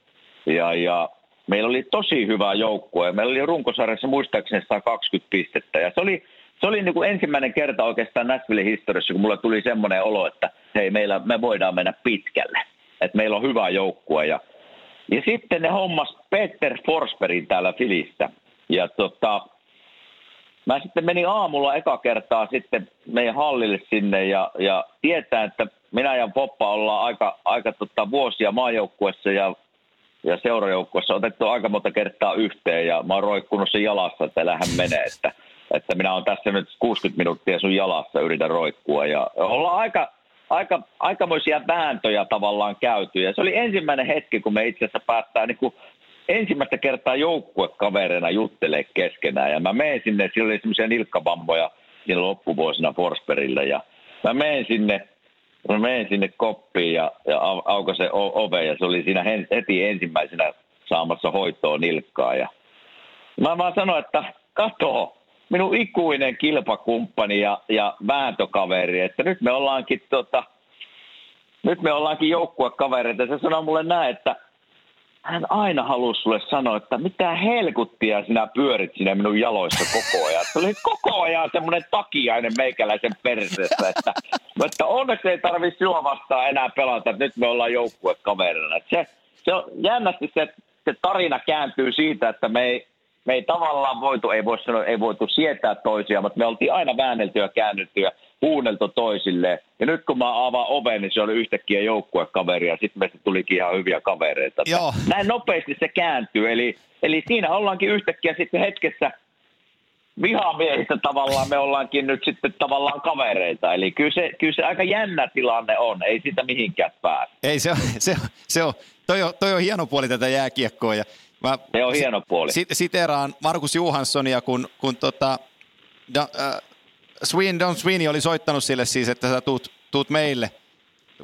Ja, ja meillä oli tosi hyvä joukkue. Meillä oli runkosarjassa muistaakseni 120 pistettä. Ja se oli, se oli niin kuin ensimmäinen kerta oikeastaan Näsville historiassa, kun mulle tuli semmoinen olo, että hei, meillä, me voidaan mennä pitkälle. Että meillä on hyvä joukkue. Ja, ja sitten ne hommas Peter Forsbergin täällä Filistä. Ja tota, mä sitten menin aamulla eka kertaa sitten meidän hallille sinne ja, ja tietää, että minä ja Poppa ollaan aika, aika tota vuosia maajoukkuessa ja, ja seurajoukkuessa otettu aika monta kertaa yhteen ja mä oon roikkunut sen jalassa, että älähän mene, että, että minä olen tässä nyt 60 minuuttia sun jalassa yritän roikkua ja ollaan aika, aika, aikamoisia vääntöjä tavallaan käyty ja se oli ensimmäinen hetki, kun me itse asiassa päästään niin kuin ensimmäistä kertaa joukkuekavereina juttelee keskenään. Ja mä menen sinne, siellä oli semmoisia nilkkabamboja siinä loppuvuosina Forsbergillä. Ja mä menen sinne, mä menen sinne koppiin ja, ja aukaisen ove ja se oli siinä heti ensimmäisenä saamassa hoitoa nilkkaa. Ja mä vaan sanoin, että kato, minun ikuinen kilpakumppani ja, ja vääntökaveri, että nyt me ollaankin tota, nyt me ollaankin joukkuekavereita. Se sanoi mulle näin, että hän aina halusi sulle sanoa, että mitä helkuttia sinä pyörit sinä minun jaloissa koko ajan. Se oli koko ajan semmoinen takiainen meikäläisen perseessä, että, että onneksi ei tarvitse sinua vastaan enää pelata, että nyt me ollaan joukkuekaverina. Se, se on jännästi se, se tarina kääntyy siitä, että me ei, me ei tavallaan voitu, ei voi sanoa, ei voitu sietää toisia, mutta me oltiin aina väännelty ja käännytty ja kuunneltu toisille. Ja nyt kun mä avaan oven, niin se oli yhtäkkiä joukkuekaveri ja sitten meistä tulikin ihan hyviä kavereita. Joo. Näin nopeasti se kääntyy. Eli, eli siinä ollaankin yhtäkkiä sitten hetkessä vihamiehistä tavallaan me ollaankin nyt sitten tavallaan kavereita. Eli kyllä se, kyllä se aika jännä tilanne on, ei sitä mihinkään pääse. Ei, se on, se on, se on toi, on, toi on hieno puoli tätä jääkiekkoa. Ja mä se on hieno puoli. Sit, siteraan Markus Johanssonia, kun, kun tota, da, äh, Sween, Don Sweeney oli soittanut sille siis, että sä tuut, tuut meille.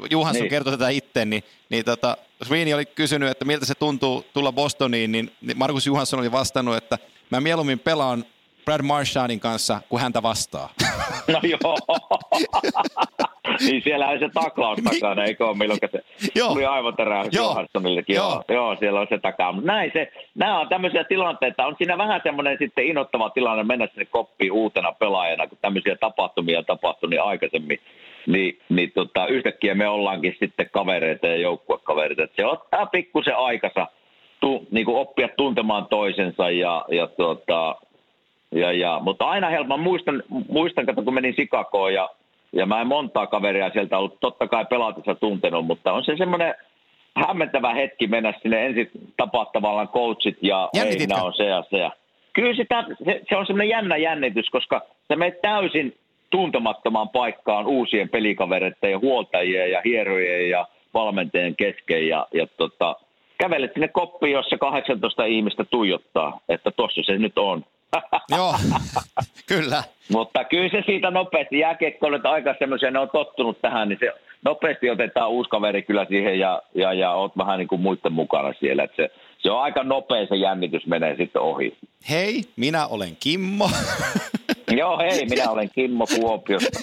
Johansson niin. kertoi tätä itse, niin, niin tota, Sweeney oli kysynyt, että miltä se tuntuu tulla Bostoniin, niin, niin Markus Johansson oli vastannut, että mä mieluummin pelaan Brad Marchandin kanssa, kun häntä vastaa. No joo. niin siellähän se taklaus takana, eikö ole milloin se joo. tuli aivoteräys Johanssonillekin. Joo. Joo. joo, siellä on se takaa. Mutta näin se, nämä on tämmöisiä tilanteita, on siinä vähän semmoinen sitten innoittava tilanne mennä sinne koppiin uutena pelaajana, kun tämmöisiä tapahtumia tapahtui niin aikaisemmin. Niin, niin tota, yhtäkkiä me ollaankin sitten kavereita ja joukkuekavereita. se ottaa pikkusen aikansa tu, niin kuin oppia tuntemaan toisensa ja, ja tuota, ja, ja, mutta aina helppo. Muistan, muistan kato, kun menin Sikakoon ja, ja mä en montaa kaveria sieltä ollut totta kai pelatessa tuntenut, mutta on se semmoinen hämmentävä hetki mennä sinne ensin tapaa tavallaan coachit ja Heina on se ja se. Kyllä sitä, se, se on semmoinen jännä jännitys, koska sä menet täysin tuntemattomaan paikkaan uusien pelikavereiden ja huoltajien ja hierojen ja valmentajien kesken ja, ja tota, kävelet sinne koppiin, jossa 18 ihmistä tuijottaa, että tossa se nyt on. Joo, kyllä. Mutta kyllä se siitä nopeasti, jääkiekkoilijat aika semmoisia, ne on tottunut tähän, niin se nopeasti otetaan uusi kaveri kyllä siihen ja, ja, ja oot vähän niin kuin muiden mukana siellä. Että se, se on aika nopea se jännitys menee sitten ohi. Hei, minä olen Kimmo. Joo, hei, minä olen Kimmo Kuopiosta.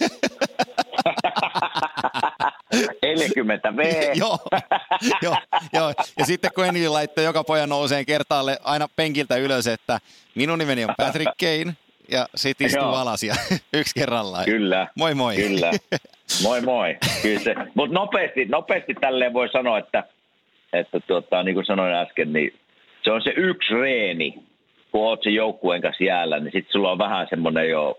40 V. joo, joo, joo, ja sitten kun Eni laittoi joka pojan nouseen kertaalle aina penkiltä ylös, että minun nimeni on Patrick Kane, ja sitten istuu Joo. alas ja yksi kerrallaan. Kyllä. Moi moi. Kyllä. Moi moi. Kyllä se. Mutta nopeasti, nopeasti tälleen voi sanoa, että, että tuota, niin kuin sanoin äsken, niin se on se yksi reeni, kun oot sen joukkueen kanssa jäällä, niin sitten sulla on vähän semmoinen jo,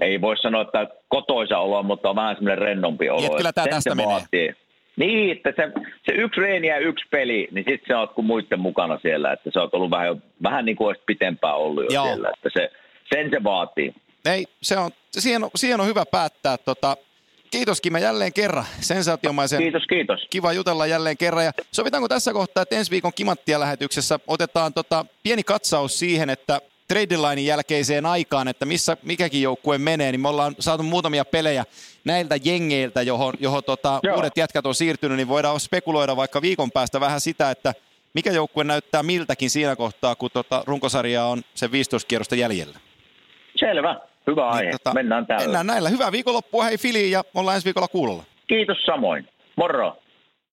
ei voi sanoa, että kotoisa olo, mutta on vähän semmoinen rennompi olo. Niin, kyllä Sen tästä se menee. vaatii. Niin, että se, se yksi reeni ja yksi peli, niin sitten sä oot kuin muiden mukana siellä, että sä oot ollut vähän, jo- vähän niin kuin olisit pitempään ollut jo Joo. siellä, että se, sen se vaatii. Ei, se on, siihen, on, siihen on hyvä päättää. Tota, kiitos Kime jälleen kerran. Sensaatiomaisen Kiitos, kiitos. kiva jutella jälleen kerran. Ja sovitaanko tässä kohtaa, että ensi viikon Kimanttia lähetyksessä otetaan tota pieni katsaus siihen, että trade linein jälkeiseen aikaan, että missä mikäkin joukkue menee, niin me ollaan saatu muutamia pelejä näiltä jengeiltä, johon, johon tota, Joo. uudet jätkät on siirtynyt, niin voidaan spekuloida vaikka viikon päästä vähän sitä, että mikä joukkue näyttää miltäkin siinä kohtaa, kun tota runkosarja on se 15 kierrosta jäljellä. Selvä. Hyvä aihe. Niin, tota, Mennään tällä. Mennään näillä. Hyvää viikonloppua hei Fili ja ollaan ensi viikolla kuulolla. Kiitos samoin. Moro.